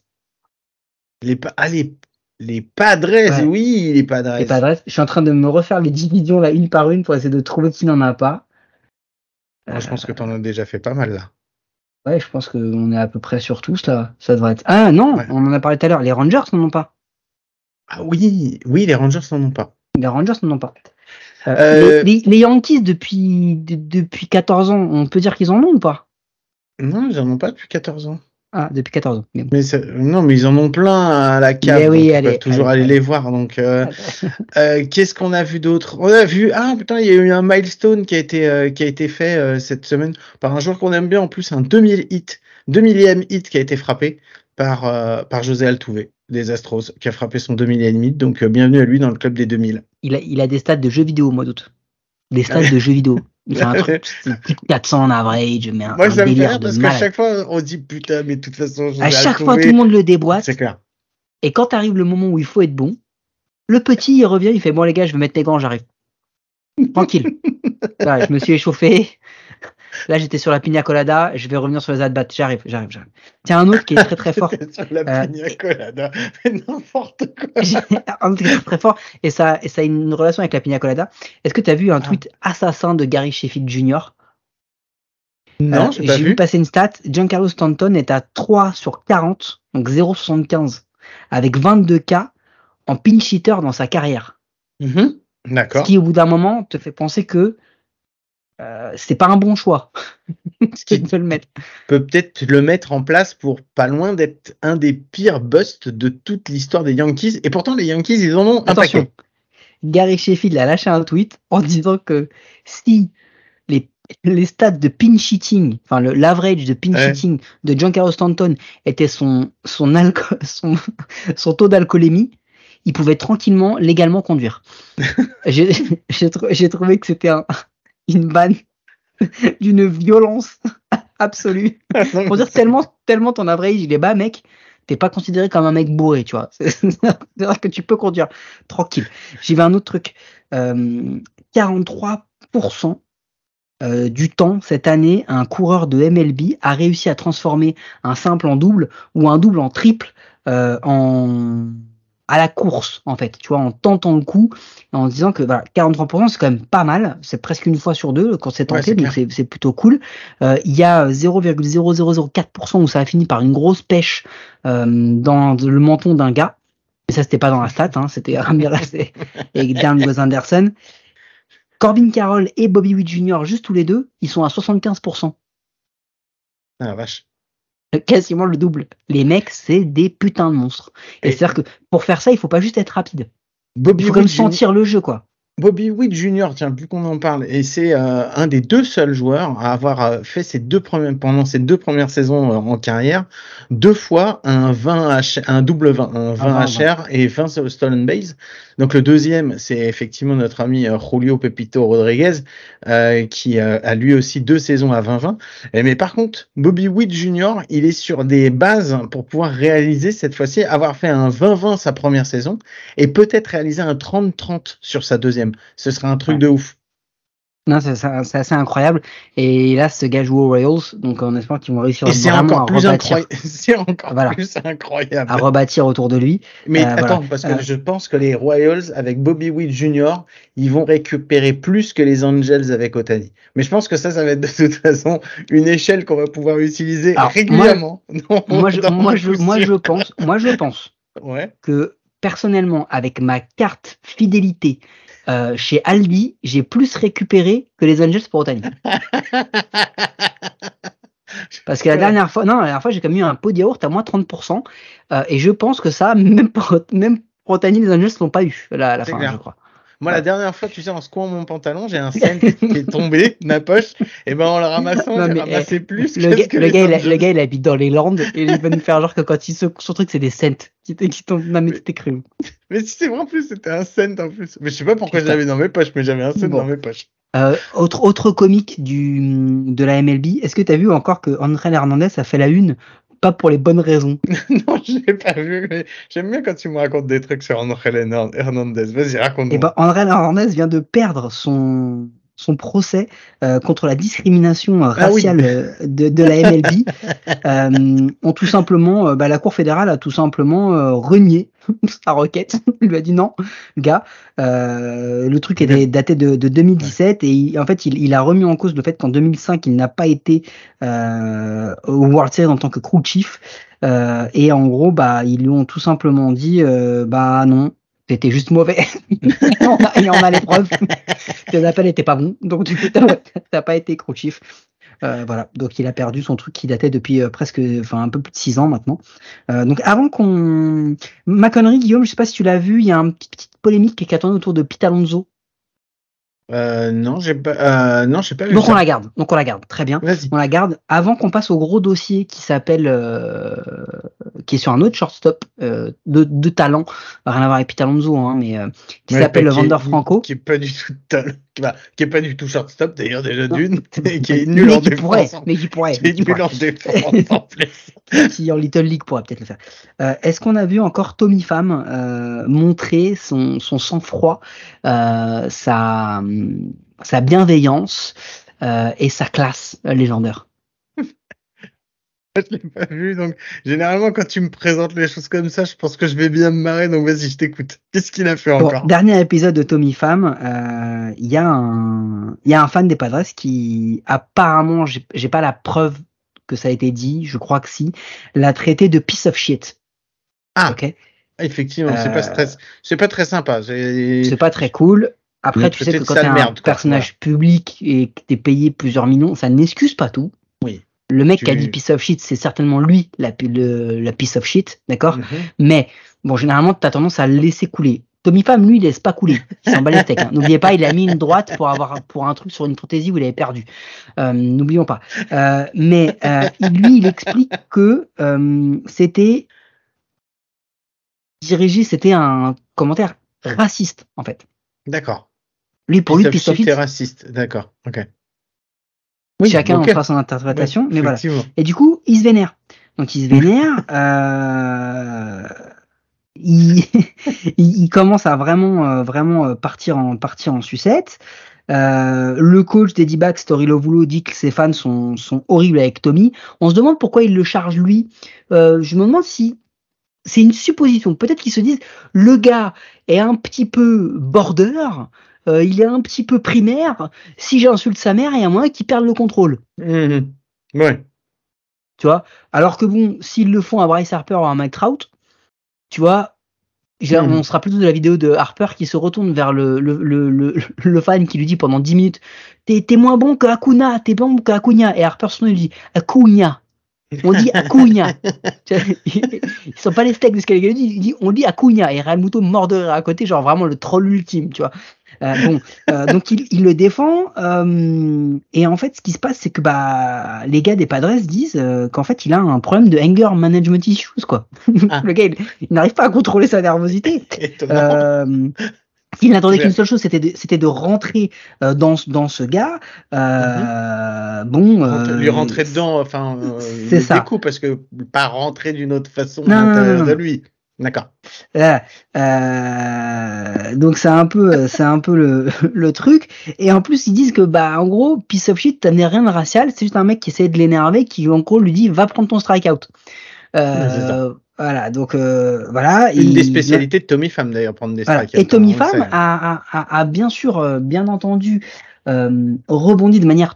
Les, ah, les, les Padres, oui, les Padres. Les Padres. Je suis en train de me refaire les divisions là une par une pour essayer de trouver qui n'en a pas. Moi, je pense que tu en as déjà fait pas mal là. Ouais, je pense qu'on est à peu près sur tous là. Ça devrait être. Ah non, on en a parlé tout à l'heure. Les Rangers n'en ont pas. Ah oui, oui, les Rangers n'en ont pas. Les Rangers n'en ont pas. Euh, euh, les, Yankees, depuis, depuis 14 ans, on peut dire qu'ils en ont ou pas? Non, ils en ont pas depuis 14 ans. Ah, depuis 14 ans. Mais non, mais ils en ont plein à la cave. Oui, allez, toujours aller les voir. Donc, euh, qu'est-ce qu'on a vu d'autre? On a vu ah putain, il y a eu un milestone qui a été qui a été fait cette semaine par un joueur qu'on aime bien en plus, un 2000 hit, 2000e hit qui a été frappé par par José Altuve des Astros, qui a frappé son 2000 et demi. Donc, euh, bienvenue à lui dans le club des 2000. Il a, il a des stats de jeux vidéo au mois d'août. Des stats de jeux vidéo. Il fait un truc, 400 en average, mais un, Moi, ça me fait parce qu'à chaque fois, on dit putain, mais de toute façon, À chaque fois, tout le monde le déboîte. C'est clair. Et quand arrive le moment où il faut être bon, le petit, il revient, il fait bon, les gars, je vais mettre les gants, j'arrive. Tranquille. je me suis échauffé. Là, j'étais sur la pina colada. Je vais revenir sur les at J'arrive, j'arrive, j'arrive. Tiens, un autre qui est très très fort. sur la euh, pina colada. n'importe quoi. un autre qui est très fort. Et ça, et ça a une relation avec la pina colada. Est-ce que tu as vu un ah. tweet assassin de Gary Sheffield Jr. Non, euh, j'ai vu passer une stat. Giancarlo Stanton est à 3 sur 40, donc 0,75, avec 22 cas en pinch hitter dans sa carrière. Mm-hmm. D'accord. Ce qui, au bout d'un moment, te fait penser que euh, c'est pas un bon choix. Ce qui peut le mettre. Peut peut-être le mettre en place pour pas loin d'être un des pires busts de toute l'histoire des Yankees. Et pourtant, les Yankees, ils en ont Attention. Gary Sheffield a lâché un tweet en disant que si les, les stats de pinch hitting, enfin l'average de pinch hitting de Giancarlo Stanton était son, son, son, son taux d'alcoolémie, il pouvait tranquillement, légalement conduire. J'ai trouvé que c'était un, une banne d'une violence absolue. Pour dire tellement, tellement ton average il est bas, mec, t'es pas considéré comme un mec bourré, tu vois. C'est-à-dire que tu peux conduire tranquille. J'y vais un autre truc. 43% euh, euh, du temps cette année, un coureur de MLB a réussi à transformer un simple en double ou un double en triple euh, en à la course, en fait, tu vois, en tentant le coup, en disant que voilà, 43%, c'est quand même pas mal, c'est presque une fois sur deux quand c'est tenté, donc c'est plutôt cool. Euh, il y a 0,0004% où ça a fini par une grosse pêche euh, dans le menton d'un gars. Mais ça, c'était pas dans la stat, hein, c'était Ramirez et, et Dan Anderson. Corbin Carroll et Bobby Witt Jr., juste tous les deux, ils sont à 75%. Ah vache. Quasiment le double. Les mecs, c'est des putains de monstres. Et, Et- c'est-à-dire que pour faire ça, il faut pas juste être rapide. Bobby Il faut quand même Witt Jr. sentir le jeu, quoi. Bobby Witt Jr., tiens, plus qu'on en parle, et c'est euh, un des deux seuls joueurs à avoir euh, fait ses deux premières, pendant ses deux premières saisons euh, en carrière, deux fois un 20 H, un double 20, un 20 20, HR et 20 stolen base. Donc le deuxième, c'est effectivement notre ami euh, Julio Pepito Rodriguez, euh, qui euh, a lui aussi deux saisons à 20-20. Et Mais par contre, Bobby Witt Jr., il est sur des bases pour pouvoir réaliser cette fois-ci, avoir fait un 20-20 sa première saison et peut-être réaliser un 30-30 sur sa deuxième. Ce serait un truc Ouais. de ouf. Non, c'est assez incroyable. Et là, ce gars joue aux Royals, donc on espère qu'ils vont réussir vraiment encore à plus rebâtir, incroyable. C'est encore Voilà. plus incroyable. à rebâtir autour de lui. Mais Euh, attends, voilà. parce que Euh, je pense que les Royals avec Bobby Witt Jr., ils vont récupérer plus que les Angels avec Otani. Mais je pense que ça, ça va être de toute façon une échelle qu'on va pouvoir utiliser Alors, régulièrement. Non, Moi, je, moi, je pense, moi, je pense Ouais. que personnellement, avec ma carte fidélité euh, chez Aldi, j'ai plus récupéré que les Angels pour Otani. Parce que la dernière fois, non, la dernière fois, j'ai quand même eu un pot de yaourt à moins 30%. euh, et je pense que ça, même pour, même pour Otani, les Angels l'ont pas eu là, à la C'est fin, clair. je crois. Moi, la dernière fois, tu sais, en secouant mon pantalon, j'ai un cent qui est tombé de ma poche. Et ben, en le ramassant, j'ai mais, ramassé plus Le que gars, que le, gars, il, le gars, il habite dans les Landes et il va nous faire genre que quand il secoue son truc, c'est des cents qui, qui tombent. Non, mais c'était cru. Mais si c'est vrai, en plus, c'était un cent en plus. Mais je sais pas pourquoi je l'avais dans mes poches, mais j'avais un cent Bon. dans mes poches. Euh, autre, autre comique du, de la MLB, est-ce que tu as vu encore que André Hernandez a fait la une Pas pour les bonnes raisons. non, je l'ai pas vu, mais j'aime bien quand tu me racontes des trucs sur André Hernandez. Vas-y, raconte-moi. Et ben, André Hernandez vient de perdre son, son procès euh, contre la discrimination euh, Ah oui. raciale euh, de, de la MLB. euh, ont tout simplement, bah, la Cour fédérale a tout simplement euh, renié sa requête. Il lui a dit non, gars. Euh, le truc était daté de, de 2017 et il- en fait, il, il a remis en cause le fait qu'en 2005, il n'a pas été euh, au World Series en tant que crew chief. Euh, et en gros, bah, ils lui ont tout simplement dit, euh, bah non, t'étais juste mauvais. et, on a, et on a les preuves. Tes appels étaient pas bons, donc t'as pas été crew chief. Euh, voilà, donc il a perdu son truc qui datait depuis euh, presque, enfin un peu plus de six ans maintenant. Euh, donc avant qu'on, ma connerie, Guillaume, je sais pas si tu l'as vu, il y a une petite, petite polémique qui a tourné autour de Pete Alonso. Euh, non, j'ai pas, euh, non, j'ai pas vu Donc on la garde, donc on la garde, très bien. Vas-y. On la garde avant qu'on passe au gros dossier qui s'appelle, euh, qui est sur un autre shortstop euh, de, de talent, rien à voir avec Pete Alonso, hein, mais euh, qui s'appelle Vander Franco. Qui est pas du tout, tal- qui, bah, qui est pas du tout shortstop, d'ailleurs, déjà d'une, et qui est nul mais en qui pourrait, défense. mais qui pourrait, Qui mais est qui nul pourrait. en défense, en plus. qui en Little League pourrait peut-être le faire. Euh, Est-ce qu'on a vu encore Tommy Pham euh, montrer son, son sang-froid, euh, sa, sa bienveillance euh, et sa classe légendaire? Je l'ai pas vu, donc, généralement, quand tu me présentes les choses comme ça, je pense que je vais bien me marrer, donc vas-y, je t'écoute. Qu'est-ce qu'il a fait Bon, encore? dernier épisode de Tommy Pham, euh, il y a un, il y a un fan des Padres qui apparemment, j'ai pas la preuve que ça a été dit, je crois que si, l'a traité de piece of shit. Ah. Ok. Effectivement, c'est pas Euh, très, c'est pas très sympa. C'est- pas très cool. Après, tu sais que quand t'es un merde, quoi, personnage public et que t'es payé plusieurs millions, ça n'excuse pas tout. Le mec Tu- qui a dit piece of shit, c'est certainement lui la, le, la piece of shit, d'accord? Mhm. Mais bon, généralement, t'as tendance à le laisser couler. Tommy Pham, lui, il laisse pas couler. Il s'en bat les steaks. hein. N'oubliez pas, il a mis une droite pour avoir pour un truc sur une fantaisie où il avait perdu. Euh, N'oublions pas. Euh, mais euh, lui, il explique que euh, c'était dirigé, c'était un commentaire raciste en fait. D'accord. Lui, pour lui, Piece of piece of shit shit, est raciste. D'accord. Ok. Chacun en fera son interprétation, mais voilà. Et du coup, il se vénère. Donc il se vénère. euh, il, il, il commence à vraiment, euh, vraiment euh, partir en partir en sucette. Euh, le coach des D-backs, Story Lovulo, dit que ses fans sont, sont horribles avec Tommy. On se demande pourquoi il le charge lui. Euh, je me demande si c'est une supposition. Peut-être qu'ils se disent le gars est un petit peu border, euh, il est un petit peu primaire. Si j'insulte sa mère, il y a moyen qu'il perde le contrôle. Mhm. Ouais. Tu vois? Alors que bon, s'ils le font à Bryce Harper ou à Mike Trout, tu vois, J'ai- Hmm. On se rappelle tous de la vidéo de Harper qui se retourne vers le, le, le, le, le fan qui lui dit pendant 10 minutes T'es moins bon que Akuna, t'es bon que Acuna. Et Harper son nom, il dit Acuna. On dit Acuna. Ils sont pas les steaks de ce qu'elle dit, il dit on dit Acuna. Et Real Muto mort de rire à côté, genre vraiment le troll ultime, tu vois. Euh, bon, euh, donc il, il le défend. euh, et en fait, ce qui se passe, c'est que bah les gars des Padres disent euh, qu'en fait, il a un problème de anger management issues, quoi. Ah. le gars, il, il n'arrive pas à contrôler sa nervosité. Il n'attendait qu'une seule chose, c'était de, c'était de rentrer euh, dans, ce- dans ce gars. Euh, Bon, Rentre- euh, lui rentrer dedans, enfin, c'est ça. découpe, parce que pas rentrer d'une autre façon Non, à non, l'intérieur non, de lui. D'accord. Euh, donc c'est un peu, c'est un peu le, le truc. Et en plus ils disent que bah en gros piece of shit, t'as rien de racial, c'est juste un mec qui essaie de l'énerver, qui en gros lui dit va prendre ton strikeout. Ouais, Euh, voilà, donc euh, voilà. Une des spécialités de Tommy Pham d'ailleurs, prendre des Voilà. strikeouts. Et Tommy Pham a, a, bien sûr, euh, bien entendu, rebondi de manière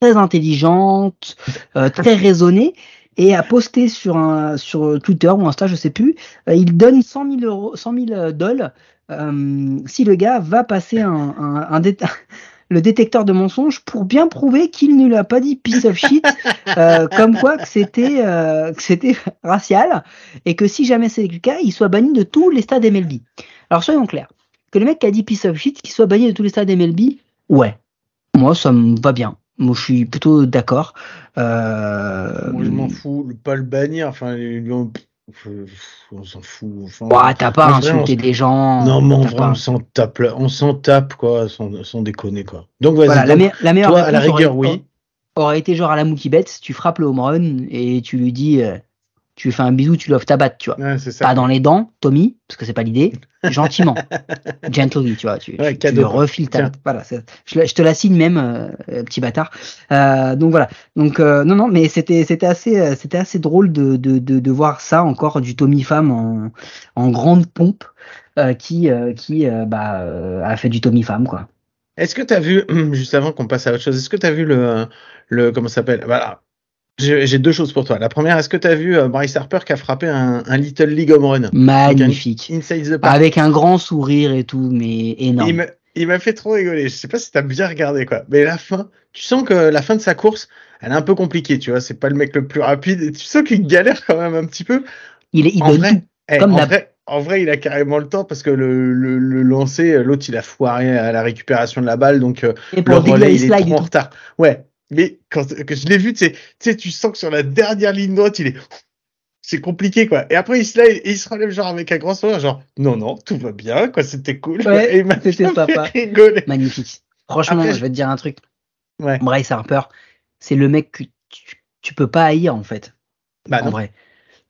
très intelligente, très raisonnée, et a posté sur un sur Twitter ou Insta, je sais plus, euh, il donne 100 000 euros, 100 000 dollars euh, si le gars va passer un, un, un dé- le détecteur de mensonges pour bien prouver qu'il ne lui a pas dit piece of shit, euh, comme quoi que c'était euh, que c'était racial et que si jamais c'est le cas, il soit banni de tous les stades MLB. Alors soyons clairs, que le mec qui a dit piece of shit, qu'il soit banni de tous les stades MLB, ouais, moi ça me va bien. Moi je suis plutôt d'accord. Euh... Moi, je m'en fous, pas le bannir, enfin, on, s'en fout. Enfin, Ouais, t'as pas insulté on- des gens. Non, mais en vrai, pas- on s'en tape, là. on s'en tape, quoi, sans, sans déconner, quoi. Donc, vas-y, Voilà, la, me- la meilleure toi, à la rigueur, aurait, oui. aurait été genre à la Mookie Betts, tu frappes le home run et tu lui dis, euh, tu lui fais un bisou, tu lui offres ta batte, tu vois. Ouais, ça. Pas dans les dents, Tommy, parce que c'est pas l'idée, gentiment, gently, tu vois, tu, Ouais, tu- tu cadeau, lui quoi. refiles ta, Tiens. voilà, je, te la signe même, euh, petit bâtard. Euh, donc voilà, donc euh, non non, mais c'était c'était assez c'était assez drôle de, de, de, de voir ça encore du Tommy Pham en, en grande pompe qui qui bah a fait du Tommy Pham quoi. Est-ce que tu as vu, juste avant qu'on passe à autre chose, est-ce que tu as vu le, le, comment ça s'appelle? Voilà. J'ai deux choses pour toi. La première, est-ce que tu as vu euh, Bryce Harper qui a frappé un, un Little League home run? Magnifique. Inside the park Avec un grand sourire et tout, mais énorme. Il m'a- fait trop rigoler. Je sais pas si t'as bien regardé quoi. Mais la fin, tu sens que la fin de sa course, elle est un peu compliquée. Tu vois, c'est pas le mec le plus rapide. Et tu sens qu'il galère quand même un petit peu. Il, est, il en donne vrai, tout. eh, Comme en d'hab. vrai, en vrai, il a carrément le temps parce que le, le, le lancer, l'autre il a foiré à la récupération de la balle, donc euh, le relais il est trop en retard. Ouais, mais quand que je l'ai vu, tu sais, tu sens que sur la dernière ligne droite, il est c'est compliqué quoi. Et après il se lève et il se relève genre avec un grand sourire, genre non non tout va bien quoi, c'était cool. Ouais, et c'était sympa. rigoler. Magnifique. Franchement, Après, je vais te dire un truc. Ouais. Bryce Harper, c'est le mec que tu, tu peux pas haïr en fait. Bah en non. vrai.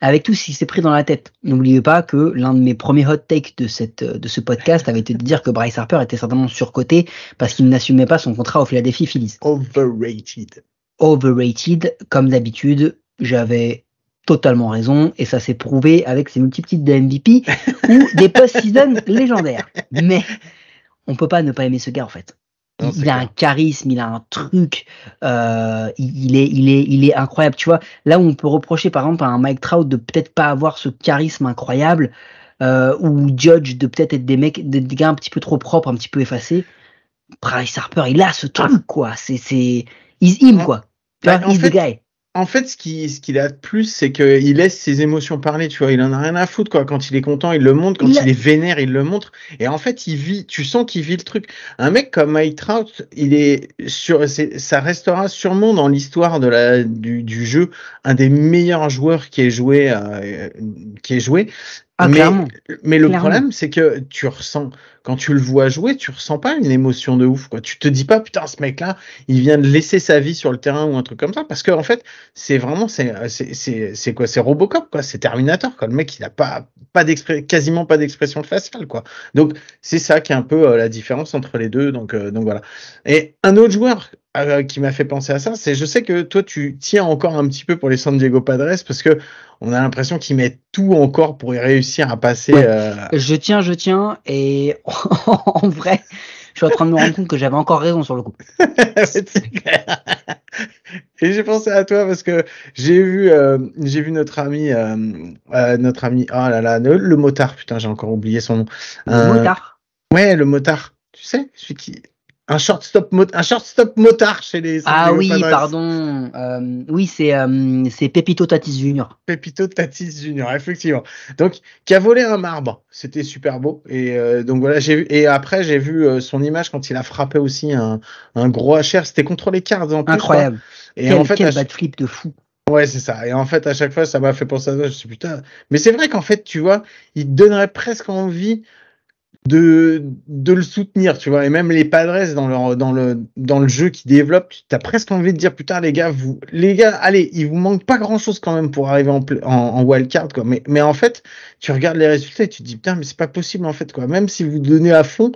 Avec tout ce qui s'est pris dans la tête. N'oubliez pas que l'un de mes premiers hot takes de, cette, de ce podcast avait été de dire que Bryce Harper était certainement surcoté parce qu'il n'assumait pas son contrat au Philadelphia Phillies. Overrated. Overrated, comme d'habitude, j'avais totalement raison et ça s'est prouvé avec ses multiples titres de MVP ou des post-season légendaires. Mais on peut pas ne pas aimer ce gars en fait. Non, il a clair. un charisme, il a un truc, euh, il, est, il est, il est incroyable. Tu vois, là où on peut reprocher par exemple à un Mike Trout de peut-être pas avoir ce charisme incroyable, euh, ou Judge de peut-être être des mecs, des, gars un petit peu trop propres, un petit peu effacés. Bryce Harper, il a ce truc quoi. C'est, c'est, he's him quoi. Bah, he's fait, the guy. En fait, ce qui ce qu'il a de plus, c'est qu'il laisse ses émotions parler. Tu vois, il en a rien à foutre quoi. Quand il est content, il le montre. Quand Il est vénère, il le montre. Et en fait, il vit. Tu sens qu'il vit le truc. Un mec comme Mike Trout, il est sur. Ça restera sûrement dans l'histoire de la du, du jeu un des meilleurs joueurs qui ait joué euh, qui ait joué. Ah, mais, clairement. mais le Clairement. problème, c'est que tu ressens, quand tu le vois jouer, tu ressens pas une émotion de ouf, quoi. Tu te dis pas, putain, ce mec-là, il vient de laisser sa vie sur le terrain ou un truc comme ça, parce que, en fait, c'est vraiment, c'est, c'est, c'est, c'est quoi? C'est Robocop, quoi. C'est Terminator, quoi. Le mec, il a pas, pas quasiment pas d'expression faciale, quoi. Donc, c'est ça qui est un peu euh, la différence entre les deux. Donc, euh, donc voilà. Et un autre joueur euh, qui m'a fait penser à ça, c'est, je sais que toi, tu tiens encore un petit peu pour les San Diego Padres parce que on a l'impression qu'ils mettent tout encore pour y réussir à passer. Ouais. euh, Je tiens, je tiens, et en vrai, je suis en train de me rendre compte que j'avais encore raison sur le coup. Et j'ai pensé à toi parce que j'ai vu, euh, j'ai vu notre ami, euh, euh, notre ami, oh là là, le, le motard, putain, j'ai encore oublié son nom. Le motard. Ouais, le motard. Tu sais, celui qui, un shortstop, mot... un shortstop motard chez les. Ah oui, Padres. pardon. Euh, oui, c'est euh, c'est Pepito Tatis Junior. Pepito Tatis Junior, effectivement. Donc, qui a volé un marbre. C'était super beau. Et euh, donc voilà, j'ai vu. Et après, j'ai vu son image quand il a frappé aussi un, un gros HR. C'était contre les Cards en plus. Incroyable. quoi. Et quel en fait, quel bat flip de fou. ouais, c'est ça. Et en fait, à chaque fois, ça m'a fait penser à ça. Je me suis dit, putain. Mais c'est vrai qu'en fait, tu vois, il donnerait presque envie de, de le soutenir, tu vois. Et même les Padres dans dans le, dans le jeu qu'ils développent, tu as presque envie de dire, putain, les gars, vous, les gars, allez, il vous manque pas grand chose quand même pour arriver en, en, en wildcard, quoi. Mais, mais en fait, tu regardes les résultats et tu te dis, putain, mais c'est pas possible, en fait, quoi. Même si vous donnez à fond,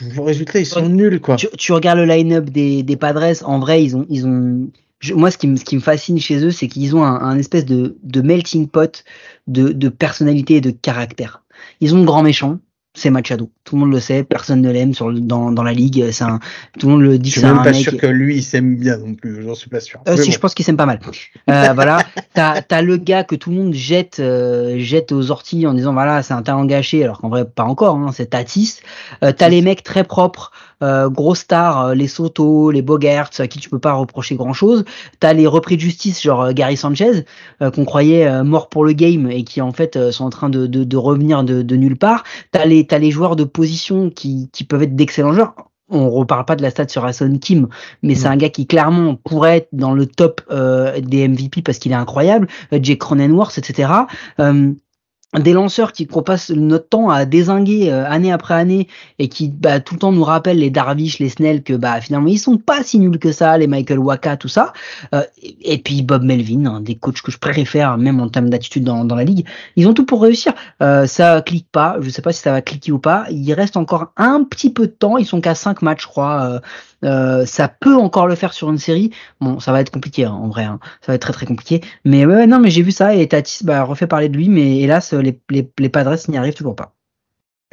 vos résultats, ils sont nuls, quoi. Tu, regardes le line-up des, des Padres, en vrai, ils ont, ils ont. moi, ce qui, me, ce qui me fascine chez eux, c'est qu'ils ont un, un espèce de, de melting pot de, de personnalité et de caractère. Ils ont le grand méchant, c'est Machado. Tout le monde le sait, personne ne l'aime sur le- dans, dans la ligue. C'est un, tout le monde le dit Je suis même un pas mec. sûr que lui, il s'aime bien non plus, j'en suis pas sûr. Euh, si, bon. je pense qu'il s'aime pas mal. Euh, voilà, t'as as le gars que tout le monde jette, euh, jette aux orties en disant voilà c'est un talent gâché, alors qu'en vrai pas encore, hein, c'est Tatis. Euh, t'as les mecs très propres, euh, gros stars, euh, les Soto, les Bogarts, à qui tu peux pas reprocher grand chose. T'as les repris de justice genre euh, Gary Sanchez euh, qu'on croyait euh, mort pour le game et qui en fait euh, sont en train de, de, de revenir de, de nulle part. T'as les t'as les joueurs de position qui qui peuvent être d'excellents joueurs. On reparle pas de la stat sur Hassan Kim, mais c'est Mm. un gars qui clairement pourrait être dans le top euh, des MVP parce qu'il est incroyable. Jake Cronenworth, etc. Euh, des lanceurs qui passe notre temps à désinguer euh, année après année et qui bah, tout le temps nous rappellent les Darvish, les Snell que bah finalement ils sont pas si nuls que ça, les Michael Waka, tout ça. Euh, et, puis Bob Melvin, un des coachs que je préfère même en termes d'attitude dans, dans la ligue. Ils ont tout pour réussir. Euh, ça clique pas, je sais pas si ça va cliquer ou pas. Il reste encore un petit peu de temps. Ils sont qu'à 5 matchs, je crois. Euh, ça peut encore le faire sur une série. Bon, ça va être compliqué hein, en vrai. hein. Ça va être très très compliqué. Mais ouais, non, mais j'ai vu ça et Tatis bah, refait parler de lui, mais hélas, les, les, les Padres n'y arrivent toujours pas.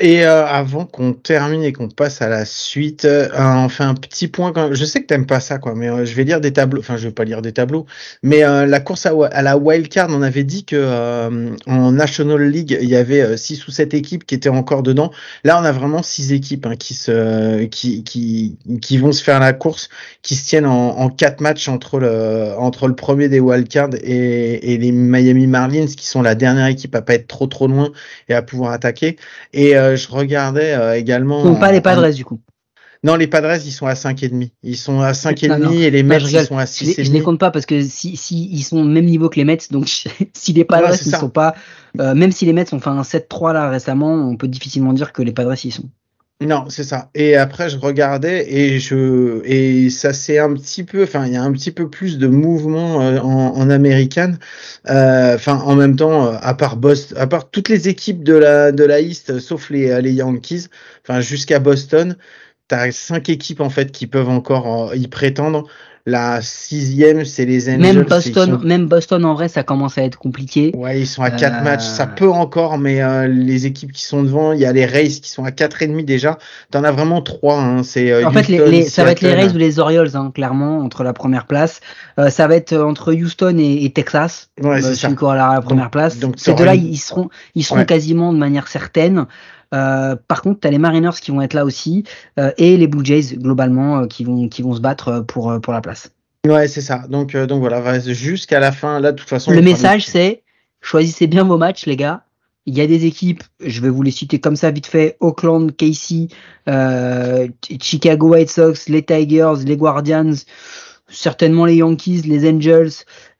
Et euh, avant qu'on termine et qu'on passe à la suite, euh, on fait un petit point. Quand... Je sais que t'aimes pas ça, quoi, mais euh, je vais lire des tableaux. Enfin, je vais pas lire des tableaux, mais euh, la course à, la wild card, on avait dit que euh, en National League, il y avait euh, six ou sept équipes qui étaient encore dedans. Là, on a vraiment six équipes hein, qui se, qui, qui, qui vont se faire la course, qui se tiennent en, en quatre matchs entre le, entre le premier des wild cards et, les Miami Marlins, qui sont la dernière équipe à pas être trop trop loin et à pouvoir attaquer. Et je regardais euh, également. Donc pas les Padres en- du coup. Non, les Padres, ils sont à 5,5. Ils sont à 5,5 Non, non. et les Mets, je ils sont à Je les, je les 6,5. compte pas parce que si, si ils sont au même niveau que les Mets, donc si les Padres ne sont pas, euh, même si les Mets ont fait un 7-3 là récemment, on peut difficilement dire que les Padres y sont. Non, c'est ça. Et après, je regardais et je et ça c'est un petit peu, enfin, il y a un petit peu plus de mouvement euh, en, en américaine. Euh, Enfin, en même temps, euh, à part Boston, à part toutes les équipes de la de la East, sauf les les Yankees, enfin jusqu'à Boston, t'as cinq équipes en fait qui peuvent encore y prétendre. La sixième, c'est les Angels. Même Boston, sont- même Boston en vrai, ça commence à être compliqué. Ouais, ils sont à 4 Euh, matchs. Ça peut encore, mais euh, les équipes qui sont devant, il y a les Rays qui sont à 4,5 déjà. T'en as vraiment 3. Hein. C'est euh, En fait, les, ça va être les. Rays ou les Orioles, hein, clairement, entre la première place. Euh, ça va être euh, entre Houston et, et Texas. Ouais, c'est ça. qui aura la, première place. donc Ces deux-là, ils seront, ils seront Ouais. quasiment de manière certaine. Euh, par contre, tu as les Mariners qui vont être là aussi euh, et les Blue Jays globalement euh, qui vont qui vont se battre pour pour la place. Ouais, c'est ça. Donc, euh, donc voilà, jusqu'à la fin. Là, de toute façon, Le message c'est choisissez bien vos matchs les gars. Il y a des équipes, je vais vous les citer comme ça vite fait, Oakland, Casey, euh, Chicago White Sox, les Tigers, les Guardians, certainement les Yankees, les Angels,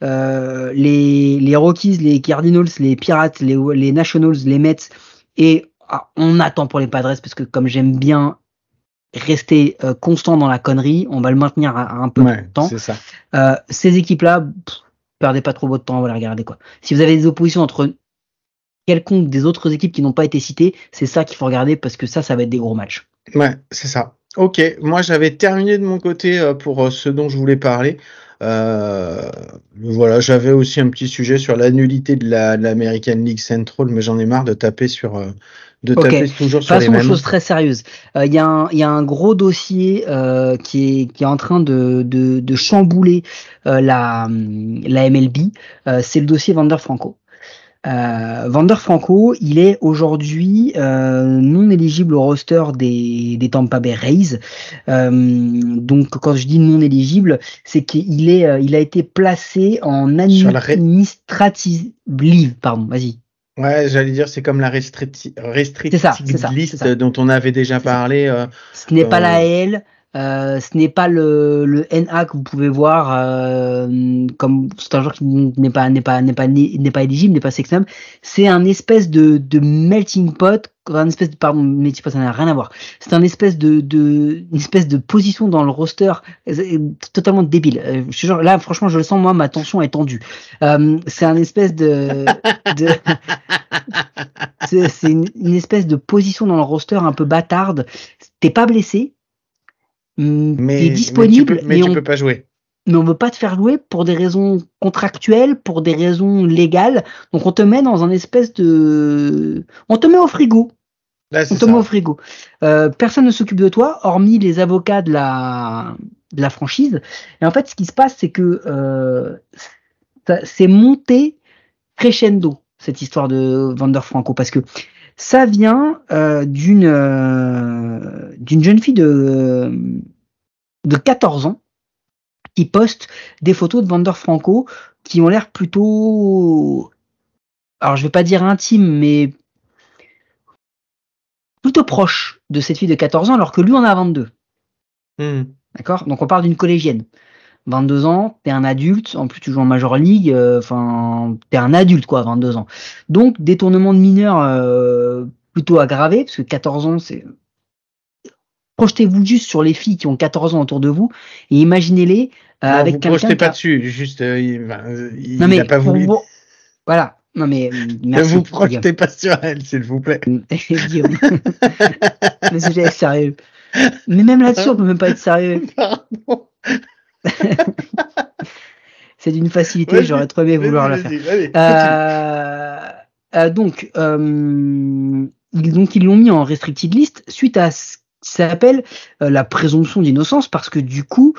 euh, les, les Rockies, les Cardinals, les Pirates, les, les Nationals, les Mets. Et on attend pour les Padres parce que comme j'aime bien rester euh, constant dans la connerie, on va le maintenir à, à un peu Ouais, de temps. ça. Euh, ces équipes-là, perdez pas trop votre temps, on va les regarder quoi. Si vous avez des oppositions entre quelconque des autres équipes qui n'ont pas été citées, c'est ça qu'il faut regarder parce que ça, ça va être des gros matchs. Ouais, c'est ça. Ok, moi j'avais terminé de mon côté euh, pour euh, ce dont je voulais parler. Euh, voilà, j'avais aussi un petit sujet sur la nullité de la de l'American League Central, mais j'en ai marre de taper sur euh, de taper toujours sur les Passons aux mêmes. choses très sérieuses. Euh, Il y, a un- il y a un gros dossier euh, qui, est, qui est en train de, de, de chambouler euh, la, la MLB. Euh, c'est le dossier Vander Franco. Euh, Vander Franco, il est aujourd'hui euh, non éligible au roster des, des Tampa Bay Rays. Euh, donc, quand je dis non éligible, c'est qu'il est, euh, il a été placé en administrative leave. Pardon, vas-y. Ouais, j'allais dire c'est comme la restricted list dont on avait déjà parlé. Ce n'est pas la L, euh, ce n'est pas le, le NA que vous pouvez voir euh, comme c'est un joueur qui n'est pas n'est pas n'est pas n'est pas éligible, n'est pas sexnum. C'est un espèce de, de melting pot, un espèce de pardon melting pot ça n'a rien à voir. C'est un espèce de, de une espèce de position dans le roster euh, totalement débile. Euh, je te jure, là franchement je le sens moi ma tension est tendue. Euh, c'est un espèce de, de c'est une espèce de position dans le roster un peu bâtarde. T'es pas blessé, hum, mais, mais disponible, tu peux, mais tu on, peux pas jouer. mais on veut pas te faire jouer pour des raisons contractuelles, pour des raisons légales. Donc on te met dans un espèce de, on te met au frigo. Là, On te met au frigo. Euh, personne ne s'occupe de toi, hormis les avocats de la, de la franchise. Et en fait, ce qui se passe, c'est que euh, c'est monté crescendo cette histoire de Vander Franco parce que ça vient euh, d'une euh, d'une jeune fille de de 14 ans qui poste des photos de Vander Franco qui ont l'air plutôt alors je vais pas dire intime mais plutôt proche de cette fille de 14 ans alors que lui en a 22 Hmm. D'accord? Donc on parle d'une collégienne. 22 ans, t'es un adulte, en plus tu joues en Major League, euh, enfin, t'es un adulte quoi, 22 ans. Donc détournement de mineurs euh, plutôt aggravé, parce que 14 ans, c'est... Projetez-vous juste sur les filles qui ont 14 ans autour de vous, et imaginez-les euh, avec vous quelqu'un projetez pas a- dessus, juste euh, il, ben, il Non mais, pas voulu. vous- Voilà, non mais, Ne vous projetez pas sur elle, s'il vous plaît. Guillaume. Le sujet est sérieux. Mais même là-dessus, on peut même pas être sérieux. Pardon. C'est d'une facilité, j'aurais trop aimé vouloir la faire. Euh, euh, donc, euh, ils, donc, ils l'ont mis en restricted list suite à ce qui s'appelle euh, la présomption d'innocence, parce que du coup,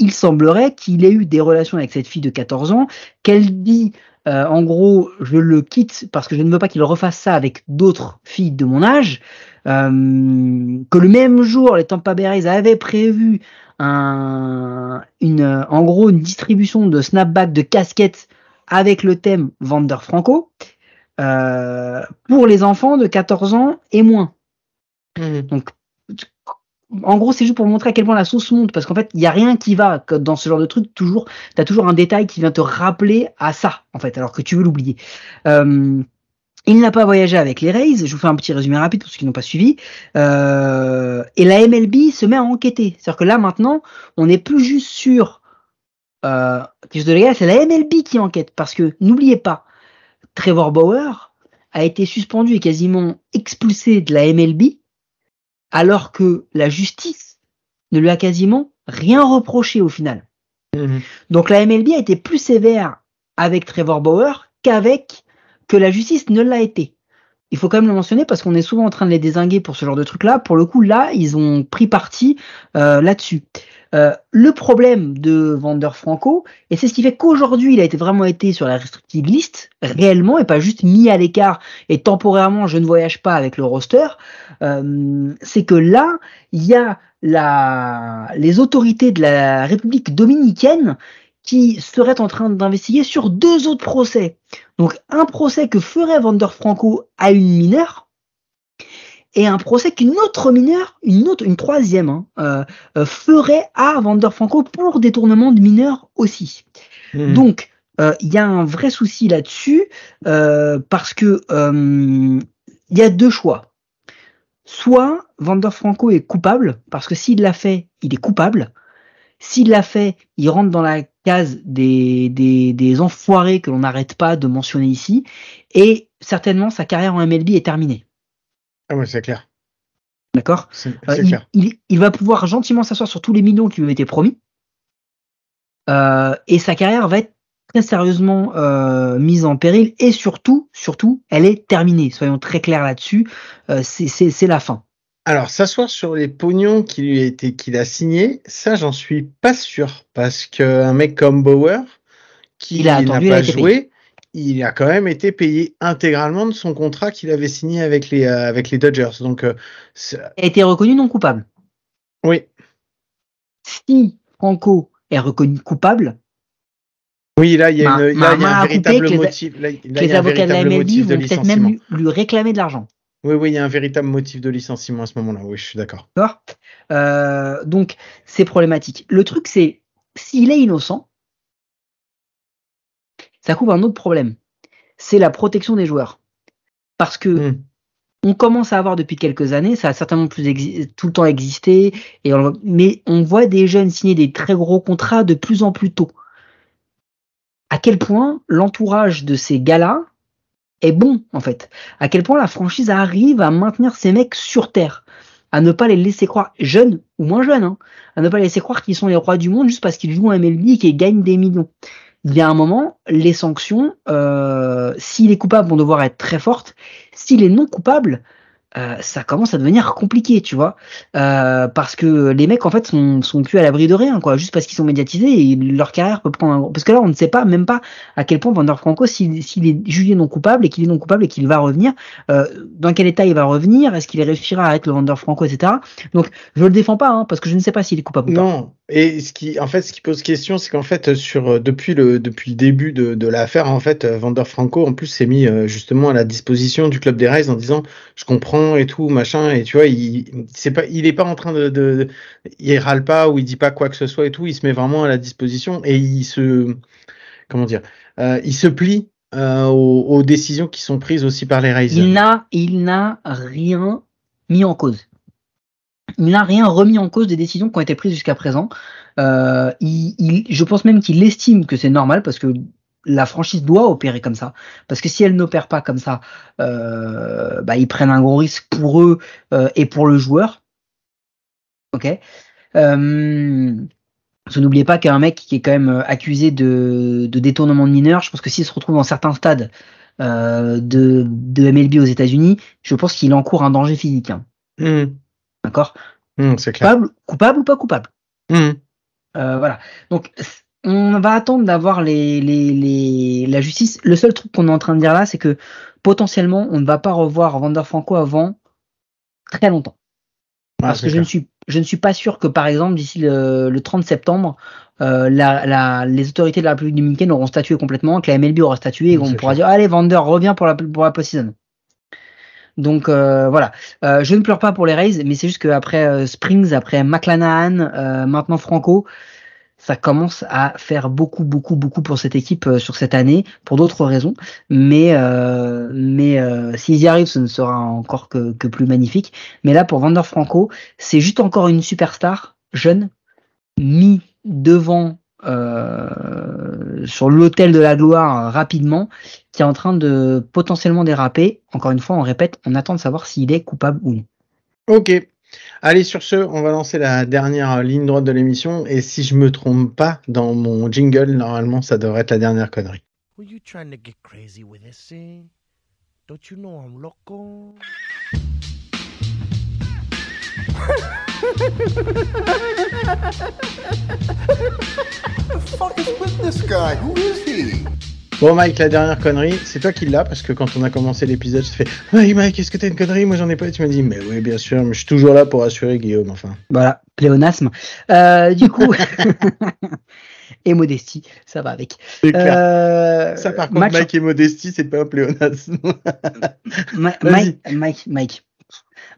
il semblerait qu'il ait eu des relations avec cette fille de 14 ans, qu'elle dit, en gros, je le quitte parce que je ne veux pas qu'il refasse ça avec d'autres filles de mon âge, que le même jour, les Tampa Rays avaient prévu un, une, en gros, une distribution de snapback de casquettes avec le thème Vander Franco euh, pour les enfants de 14 ans et moins. Hmm. Donc, en gros, c'est juste pour montrer à quel point la sauce monte, parce qu'en fait, il y a rien qui va dans ce genre de truc. Toujours, t'as toujours un détail qui vient te rappeler à ça, en fait, alors que tu veux l'oublier. Euh, il n'a pas voyagé avec les Rays. Je vous fais un petit résumé rapide pour ceux qui n'ont pas suivi. Euh, et la MLB se met à enquêter. C'est-à-dire que là, maintenant, on n'est plus juste sur euh, quelque chose de légal, c'est la MLB qui enquête. Parce que n'oubliez pas, Trevor Bauer a été suspendu et quasiment expulsé de la MLB, alors que la justice ne lui a quasiment rien reproché au final. Hmm. Donc la MLB a été plus sévère avec Trevor Bauer qu'avec que la justice ne l'a été. Il faut quand même le mentionner parce qu'on est souvent en train de les désinguer pour ce genre de truc-là. Pour le coup, là, ils ont pris parti euh, là-dessus. Euh, le problème de Vander Franco, et c'est ce qui fait qu'aujourd'hui, il a été vraiment été sur la restricted list, réellement, et pas juste mis à l'écart et temporairement, je ne voyage pas avec le roster, euh, c'est que là, il y a la, les autorités de la République dominicaine qui seraient en train d'investiguer sur deux autres procès. Donc un procès que ferait Vander Franco à une mineure et un procès qu'une autre mineure, une autre, une troisième, hein, euh, euh, ferait à Vander Franco pour détournement de mineurs aussi. Hmm. Donc euh, il y a un vrai souci là-dessus euh, parce que euh, il y a deux choix. Soit Vander Franco est coupable parce que s'il l'a fait, il est coupable. S'il l'a fait, il rentre dans la case des, des, des enfoirés que l'on n'arrête pas de mentionner ici. Et certainement, sa carrière en MLB est terminée. Ah ouais, c'est clair. D'accord? Il, il, va pouvoir gentiment s'asseoir sur tous les millions qui lui ont été promis. et sa carrière va être très sérieusement mise en péril. Et surtout, surtout, elle est terminée. Soyons très clairs là-dessus. c'est la fin. Alors, s'asseoir sur les pognons qu'il lui a été, qu'il a signé, ça, j'en suis pas sûr. Parce qu'un mec comme Bauer, qui n'a pas joué, il a quand même été payé intégralement de son contrat qu'il avait signé avec les, euh, avec les Dodgers. Donc, euh, il a été reconnu non coupable. Oui. Si Franco est reconnu coupable. Oui, là, il y a, une, là, il y a un véritable motif. les avocats de la MLB vont peut-être même lui réclamer de l'argent. Oui, oui, il y a un véritable motif de licenciement à ce moment-là. Oui, je suis d'accord. D'accord. Euh, donc, c'est problématique. Le truc, c'est s'il est innocent, ça couvre un autre problème. C'est la protection des joueurs. Parce que hmm. on commence à avoir depuis quelques années, ça a certainement plus tout le temps existé, et mais on voit des jeunes signer des très gros contrats de plus en plus tôt. À quel point l'entourage de ces gars-là est bon en fait. À quel point la franchise arrive à maintenir ces mecs sur terre, à ne pas les laisser croire jeunes ou moins jeunes, hein, à ne pas les laisser croire qu'ils sont les rois du monde juste parce qu'ils jouent un MLB et qu'ils gagnent des millions. Il y a un moment, les sanctions, euh, s'il est coupable, vont devoir être très fortes. S'il est non coupable, euh, ça commence à devenir compliqué, tu vois, euh, parce que les mecs en fait sont, plus à l'abri de rien, quoi, juste parce qu'ils sont médiatisés et leur carrière peut prendre un... parce que là on ne sait pas même pas à quel point Vander Franco s'il est jugé non coupable et qu'il est non coupable et qu'il va revenir, euh, dans quel état il va revenir, est-ce qu'il réussira à être le Vander Franco, etc. Donc je le défends pas hein, parce que je ne sais pas s'il est coupable ou pas. Non, et ce qui, en fait, ce qui pose question, c'est qu'en fait, sur depuis le depuis le début de, de l'affaire, en fait, Vander Franco, en plus, s'est mis justement à la disposition du club des Rays en disant, je comprends et tout, machin, et tu vois, il c'est pas, il est pas en train de, de, il râle pas ou il dit pas quoi que ce soit et tout, il se met vraiment à la disposition et il se, comment dire, euh, il se plie euh, aux, décisions qui sont prises aussi par les Rays. Il n'a, il n'a rien mis en cause il n'a rien remis en cause des décisions qui ont été prises jusqu'à présent. Euh, il, je pense même qu'il estime que c'est normal parce que la franchise doit opérer comme ça. Parce que si elle n'opère pas comme ça, euh, bah, ils prennent un gros risque pour eux euh, et pour le joueur. Ok. Euh, n'oubliez pas qu'un mec qui est quand même accusé de, de détournement de mineurs, je pense que s'il se retrouve dans certains stades euh, de, de MLB aux États-Unis, je pense qu'il encourt un danger physique. Hein. Mmh. D'accord? Mmh, C'est clair. Coupable, coupable ou pas coupable? Mmh. euh, Voilà. Donc, on va attendre d'avoir les, les, les, la justice. Le seul truc qu'on est en train de dire là, c'est que potentiellement, on ne va pas revoir Vander Franco avant très longtemps. Parce que je ne, suis, je ne suis pas sûr que, par exemple, d'ici le, le 30 septembre, euh, la, la, les autorités de la République dominicaine auront statué complètement, que la MLB aura statué et qu'on pourra dire Allez, Vander, reviens pour la, pour la post-season. Donc euh, voilà, euh, je ne pleure pas pour les Rays, mais c'est juste qu'après Springs, après McClanahan, maintenant Franco, ça commence à faire beaucoup, beaucoup, beaucoup pour cette équipe sur cette année, pour d'autres raisons. Mais mais s'ils y arrivent, ce ne sera encore que, que plus magnifique. Mais là, pour Vander Franco, c'est juste encore une superstar jeune, mis devant euh, sur l'hôtel de la gloire euh, rapidement, qui est en train de potentiellement déraper. Encore une fois, on répète, on attend de savoir s'il est coupable ou non. Ok. Allez, sur ce, on va lancer la dernière ligne droite de l'émission. Et si je me trompe pas dans mon jingle, normalement, ça devrait être la dernière connerie. Bon Mike, la dernière connerie, c'est toi qui l'as parce que quand on a commencé l'épisode, je te fais Mike, Mike, est-ce que t'as une connerie? Moi j'en ai pas. Et tu m'as dit mais oui bien sûr, mais je suis toujours là pour assurer Guillaume. Enfin. Voilà, pléonasme. Euh, du coup. et modestie, ça va avec. Euh, ça par contre, Mike et modestie, c'est pas un pléonasme. Mike, Mike, Mike,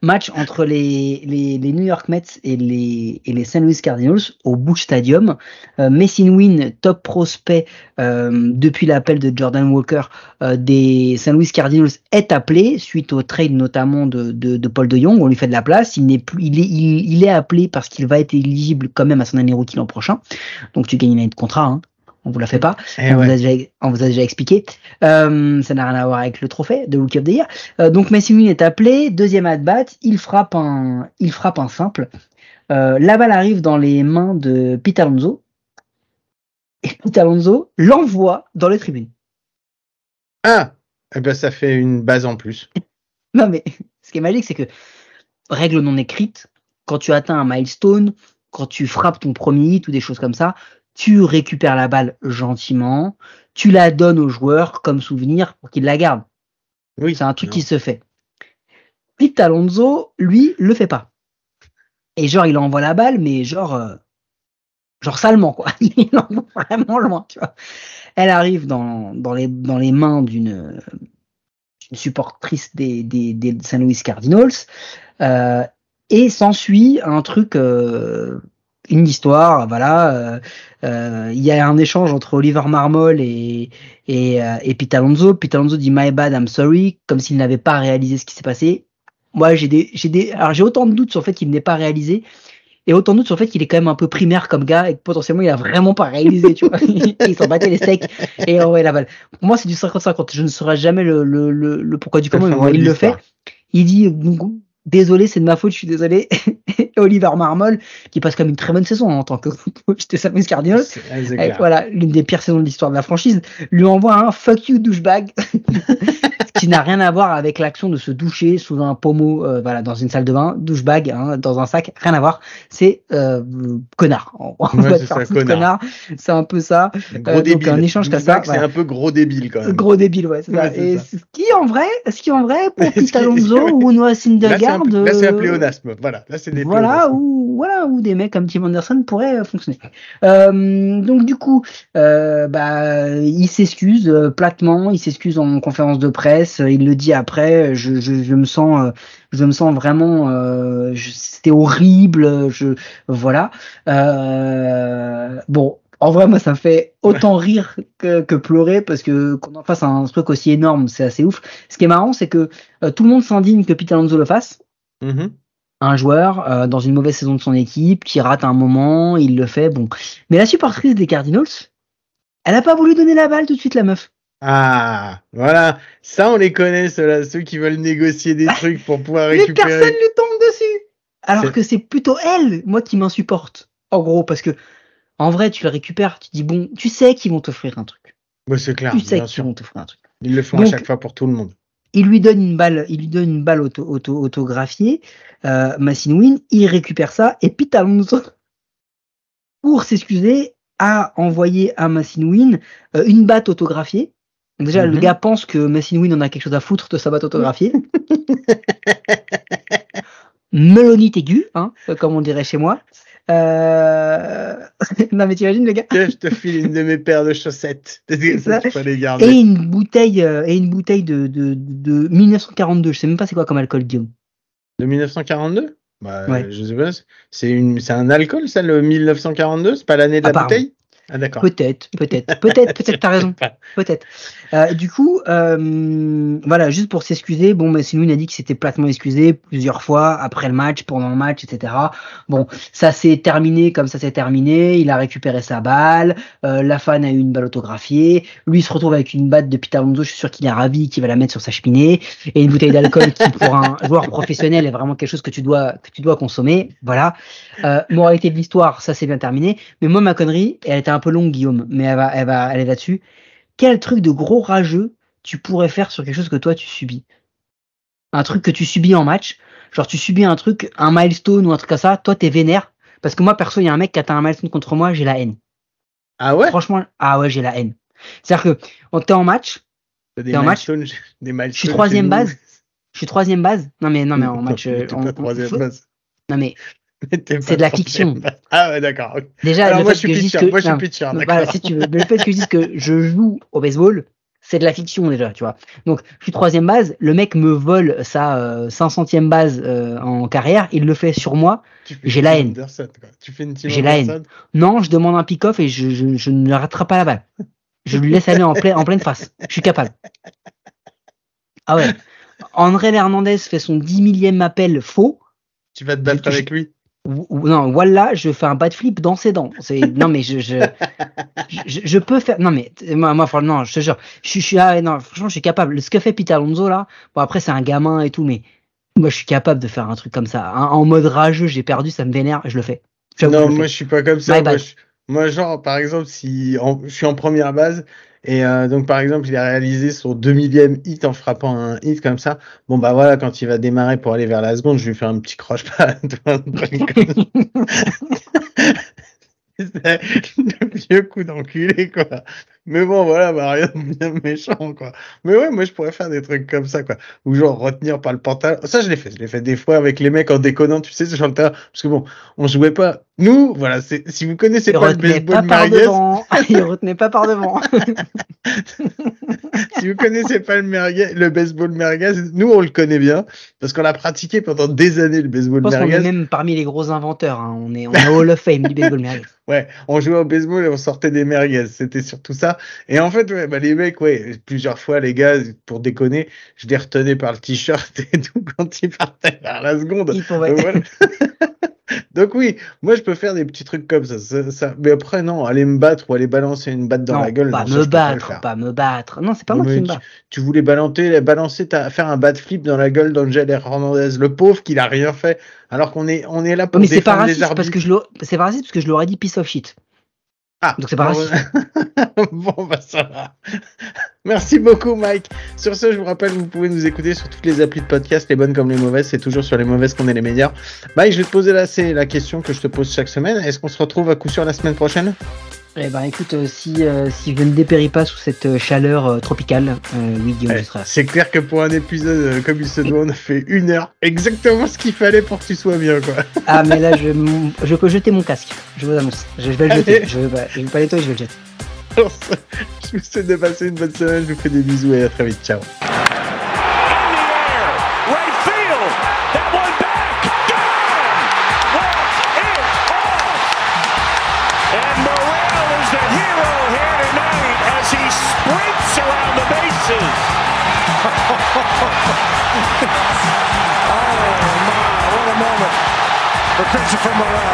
match entre les, les, New York Mets et les, et les St. Louis Cardinals au Bush Stadium. Euh, Messin Win, top prospect euh, depuis l'appel de Jordan Walker euh, des St. Louis Cardinals, est appelé suite au trade notamment de, de, Paul de Jong. On lui fait de la place. Il n'est plus, il est, il, est appelé parce qu'il va être éligible quand même à son année rookie l'an prochain. Donc tu gagnes une année de contrat. Hein. On vous la fait pas. Eh on, vous ouais. a déjà, on vous a déjà expliqué. Euh, ça n'a rien à voir avec le trophée de the Year. Euh, donc Messi est appelé, deuxième at bat, il frappe un, il frappe un simple. Euh, la balle arrive dans les mains de Pete Alonso. Et Pete Alonso l'envoie dans les tribunes. Ah, eh ben ça fait une base en plus. Non mais ce qui est magique, c'est que règle non écrite, quand tu atteins un milestone, quand tu frappes ton premier hit ou des choses comme ça, tu récupères la balle gentiment, tu la donnes au joueur comme souvenir pour qu'il la garde. Oui. C'est un truc qui se fait. Pete Alonso, lui, le fait pas. Et genre, il envoie la balle, mais genre, euh, genre salement, quoi. Il l'envoie vraiment loin, tu vois. Elle arrive dans, dans, les, dans les mains d'une supportrice des, des, des St. Louis Cardinals. Euh, et s'ensuit un truc, euh, une histoire, voilà. euh, euh, Il y a un échange entre Oliver Marmol et, et, euh, et Pete Alonso. Pete Alonso dit My bad, I'm sorry, comme s'il n'avait pas réalisé ce qui s'est passé. Moi, j'ai des, j'ai des, alors j'ai autant de doutes sur le fait qu'il n'ait pas réalisé, et autant de doutes sur le fait qu'il est quand même un peu primaire comme gars, et que potentiellement il a vraiment pas réalisé, tu vois. il s'en battait les steaks et envoyait la balle. Pour moi, c'est du 50-50. Je ne saurais jamais le, le, le, le pourquoi du comment, il le fait. Il dit, désolé, c'est de ma faute, je suis désolé. Et Oliver Marmol, qui passe comme une très bonne saison hein, en tant que coach des Cardinals, clair. voilà, l'une des pires saisons de l'histoire de la franchise, lui envoie un fuck you douchebag, qui n'a rien à voir avec l'action de se doucher sous un pommeau, euh, voilà, dans une salle de bain, douchebag, hein, dans un sac, rien à voir. C'est euh, connard. On Ouais, c'est ça, connard. C'est un peu ça. Gros euh, donc, débile. un échange comme ça, C'est voilà. un peu gros débile quand même. Gros débile, ouais, c'est ça. Ouais, c'est Et ça. ce qui en vrai, ce qui en vrai pour Pete Alonso ou Noah Là, c'est un, Syndergaard, là, c'est un euh, pléonasme. Voilà, là, c'est des voilà, pléonasmes. ou voilà, ou des mecs comme Tim Anderson pourraient euh, fonctionner. Euh, donc du coup, euh, bah, il s'excuse platement, il s'excuse en conférence de presse, il le dit après. Je, je, je me sens, je me sens vraiment, euh, c'était horrible. Je voilà. Bon. En vrai, moi, ça me fait autant rire que, que pleurer parce que qu'on en fasse un truc aussi énorme, c'est assez ouf. Ce qui est marrant, c'est que euh, tout le monde s'indigne que Pete Alonso le fasse Mhm. Un joueur euh, dans une mauvaise saison de son équipe qui rate un moment, il le fait, bon. Mais la supportrice des Cardinals, elle a pas voulu donner la balle tout de suite, la meuf. Ah, voilà. Ça, on les connaît, ceux-là, ceux qui veulent négocier des trucs pour pouvoir Mais personne récupérer. lui tombe dessus. Alors que c'est plutôt elle, moi, qui m'insupporte. En gros, parce que en vrai, tu le récupères, tu dis bon, tu sais qu'ils vont t'offrir un truc. Ouais, c'est clair, tu sais qu'ils vont t'offrir un truc. Ils le font Donc- à chaque fois pour tout le monde. Il lui donne une balle, il lui donne une balle auto, auto, autographiée, euh, il récupère ça, et Pete Alonso, pour s'excuser, a envoyé à Machine Win euh, une batte autographiée. Déjà, le Mhm. gars pense que Machine Win en a quelque chose à foutre de sa batte autographiée. Melonite aiguë, hein, comme on dirait chez moi. Euh... non mais t'imagines le gars Tiens, je te file une de mes paires de chaussettes. ça. Et une bouteille euh, et une bouteille de, de, de 1942. Je sais même pas c'est quoi comme alcool Guillaume. De 1942 bah, Ouais. Je sais pas. C'est un alcool, ça, le 1942 C'est pas l'année de la Apparemment. bouteille? Ah, d'accord. Peut-être, peut-être, peut-être, peut-être, t'as raison, peut-être. Euh, du coup, euh, voilà, juste pour s'excuser, bon, mais Win a dit qu'il s'était platement excusé plusieurs fois après le match, pendant le match, etc. Bon, ça s'est terminé comme ça s'est terminé. Il a récupéré sa balle. euh, la fan a eu une balle autographiée. Lui il se retrouve avec une batte de Peter Alonso. Je suis sûr qu'il est ravi, qu'il va la mettre sur sa cheminée et une bouteille d'alcool qui, pour un joueur professionnel, est vraiment quelque chose que tu dois que tu dois consommer. Voilà. Euh, moralité de l'histoire, ça s'est bien terminé. Mais moi, ma connerie, elle était un peu longue, Guillaume, mais elle va, elle va aller là-dessus. Quel truc de gros rageux tu pourrais faire sur quelque chose que toi tu subis? Un truc que tu subis en match, genre tu subis un truc, un milestone ou un truc comme ça, toi t'es vénère? Parce que moi, perso, il y a un mec qui atteint un milestone contre moi, j'ai la haine. Ah ouais? Franchement, ah ouais, j'ai la haine. C'est-à-dire que on t'es en match, t'es en match des je suis troisième base. je suis troisième base. Non mais non mais en match, euh, troisième base. non mais C'est de la fiction. Ah ouais, d'accord. déjà Alors le moi, fait je suis que je pitcher. que Moi, je suis pitcher. Voilà, si tu veux. Mais le fait que je dise que je joue au baseball, c'est de la fiction déjà, tu vois. Donc, je suis troisième base, le mec me vole sa euh, 500e base euh, en carrière, il le fait sur moi. J'ai la haine. Anderson, quoi. Tu fais une J'ai la haine. Non, je demande un pick-off et je, je, je ne rattrape pas la balle. Je lui laisse aller en, plein, en pleine face. Je suis capable. Ah ouais. André Hernandez fait son 10 millième appel faux. Tu vas te battre avec lui. Non, voilà, je fais un bad flip dans ses dents. Non mais je je, je je, peux faire non mais moi moi non, je te jure, je, suis ah, non franchement je suis capable. Ce que fait Pete Alonso là, bon après c'est un gamin et tout mais moi je suis capable de faire un truc comme ça en mode rageux, j'ai perdu, ça me vénère, je le fais. non, moi je suis pas comme ça. Moi, moi, genre par exemple si je suis en première base et euh, donc, par exemple, il a réalisé son 2 millième hit en frappant un hit comme ça. Bon, bah voilà, quand il va démarrer pour aller vers la seconde, je lui fais un petit croche le vieux coup d'enculé, quoi. Mais bon, voilà, bah, rien de bien méchant, quoi. Mais ouais, moi, je pourrais faire des trucs comme ça, quoi. Ou genre retenir par le pantalon. Ça, je l'ai fait. Je l'ai fait des fois avec les mecs en déconnant, tu sais, sur le terrain. Parce que bon, on jouait pas. Nous, voilà, si vous connaissez pas le baseball merguez. Il retenait pas par devant. si vous connaissez pas le merguez, le baseball merguez, nous, on le connaît bien. Parce qu'on a pratiqué pendant des années le baseball merguez. Je pense qu'on est même parmi les gros inventeurs, hein. On est, on est Hall of Fame du baseball merguez. Ouais, on jouait au baseball et on sortait des merguez. C'était surtout ça. Et en fait, ouais, bah, les mecs, ouais, plusieurs fois, les gars, pour déconner, je les retenais par le t-shirt et tout quand ils partaient vers la seconde. Donc, oui, moi je peux faire des petits trucs comme ça, ça, Mais après, non, aller me battre ou aller balancer une batte dans la gueule. Pas me battre, pas me battre. Non, c'est pas moi qui me bats. Tu, voulais balancer, balancer faire un bat flip dans la gueule d'Angel Hernandez, le pauvre qui n'a rien fait, alors qu'on est, on est là pour mais défendre les arbitres. Parce que je c'est pas raciste parce que je l'aurais dit piece of shit. Ah, donc c'est pas bon, bon, bah ça va. Merci beaucoup, Mike. Sur ce, je vous rappelle, vous pouvez nous écouter sur toutes les applis de podcast, les bonnes comme les mauvaises. C'est toujours sur les mauvaises qu'on est les meilleurs. Mike, je vais te poser là, c'est la question que je te pose chaque semaine. Est-ce qu'on se retrouve à coup sûr la semaine prochaine? Eh ben écoute, euh, si, euh, si je ne dépéris pas sous cette euh, chaleur tropicale, oui Guillaume, je serai. C'est clair que pour un épisode comme il se doit, on a fait une heure, exactement ce qu'il fallait pour que tu sois bien quoi. Ah mais là je, je peux jeter mon casque, je vous annonce. Je, vais le jeter, je vais, bah, je vais pas nettoyer, je vais le jeter. je vous souhaite de passer une bonne semaine, je vous fais des bisous et à très vite, ciao. from Morel.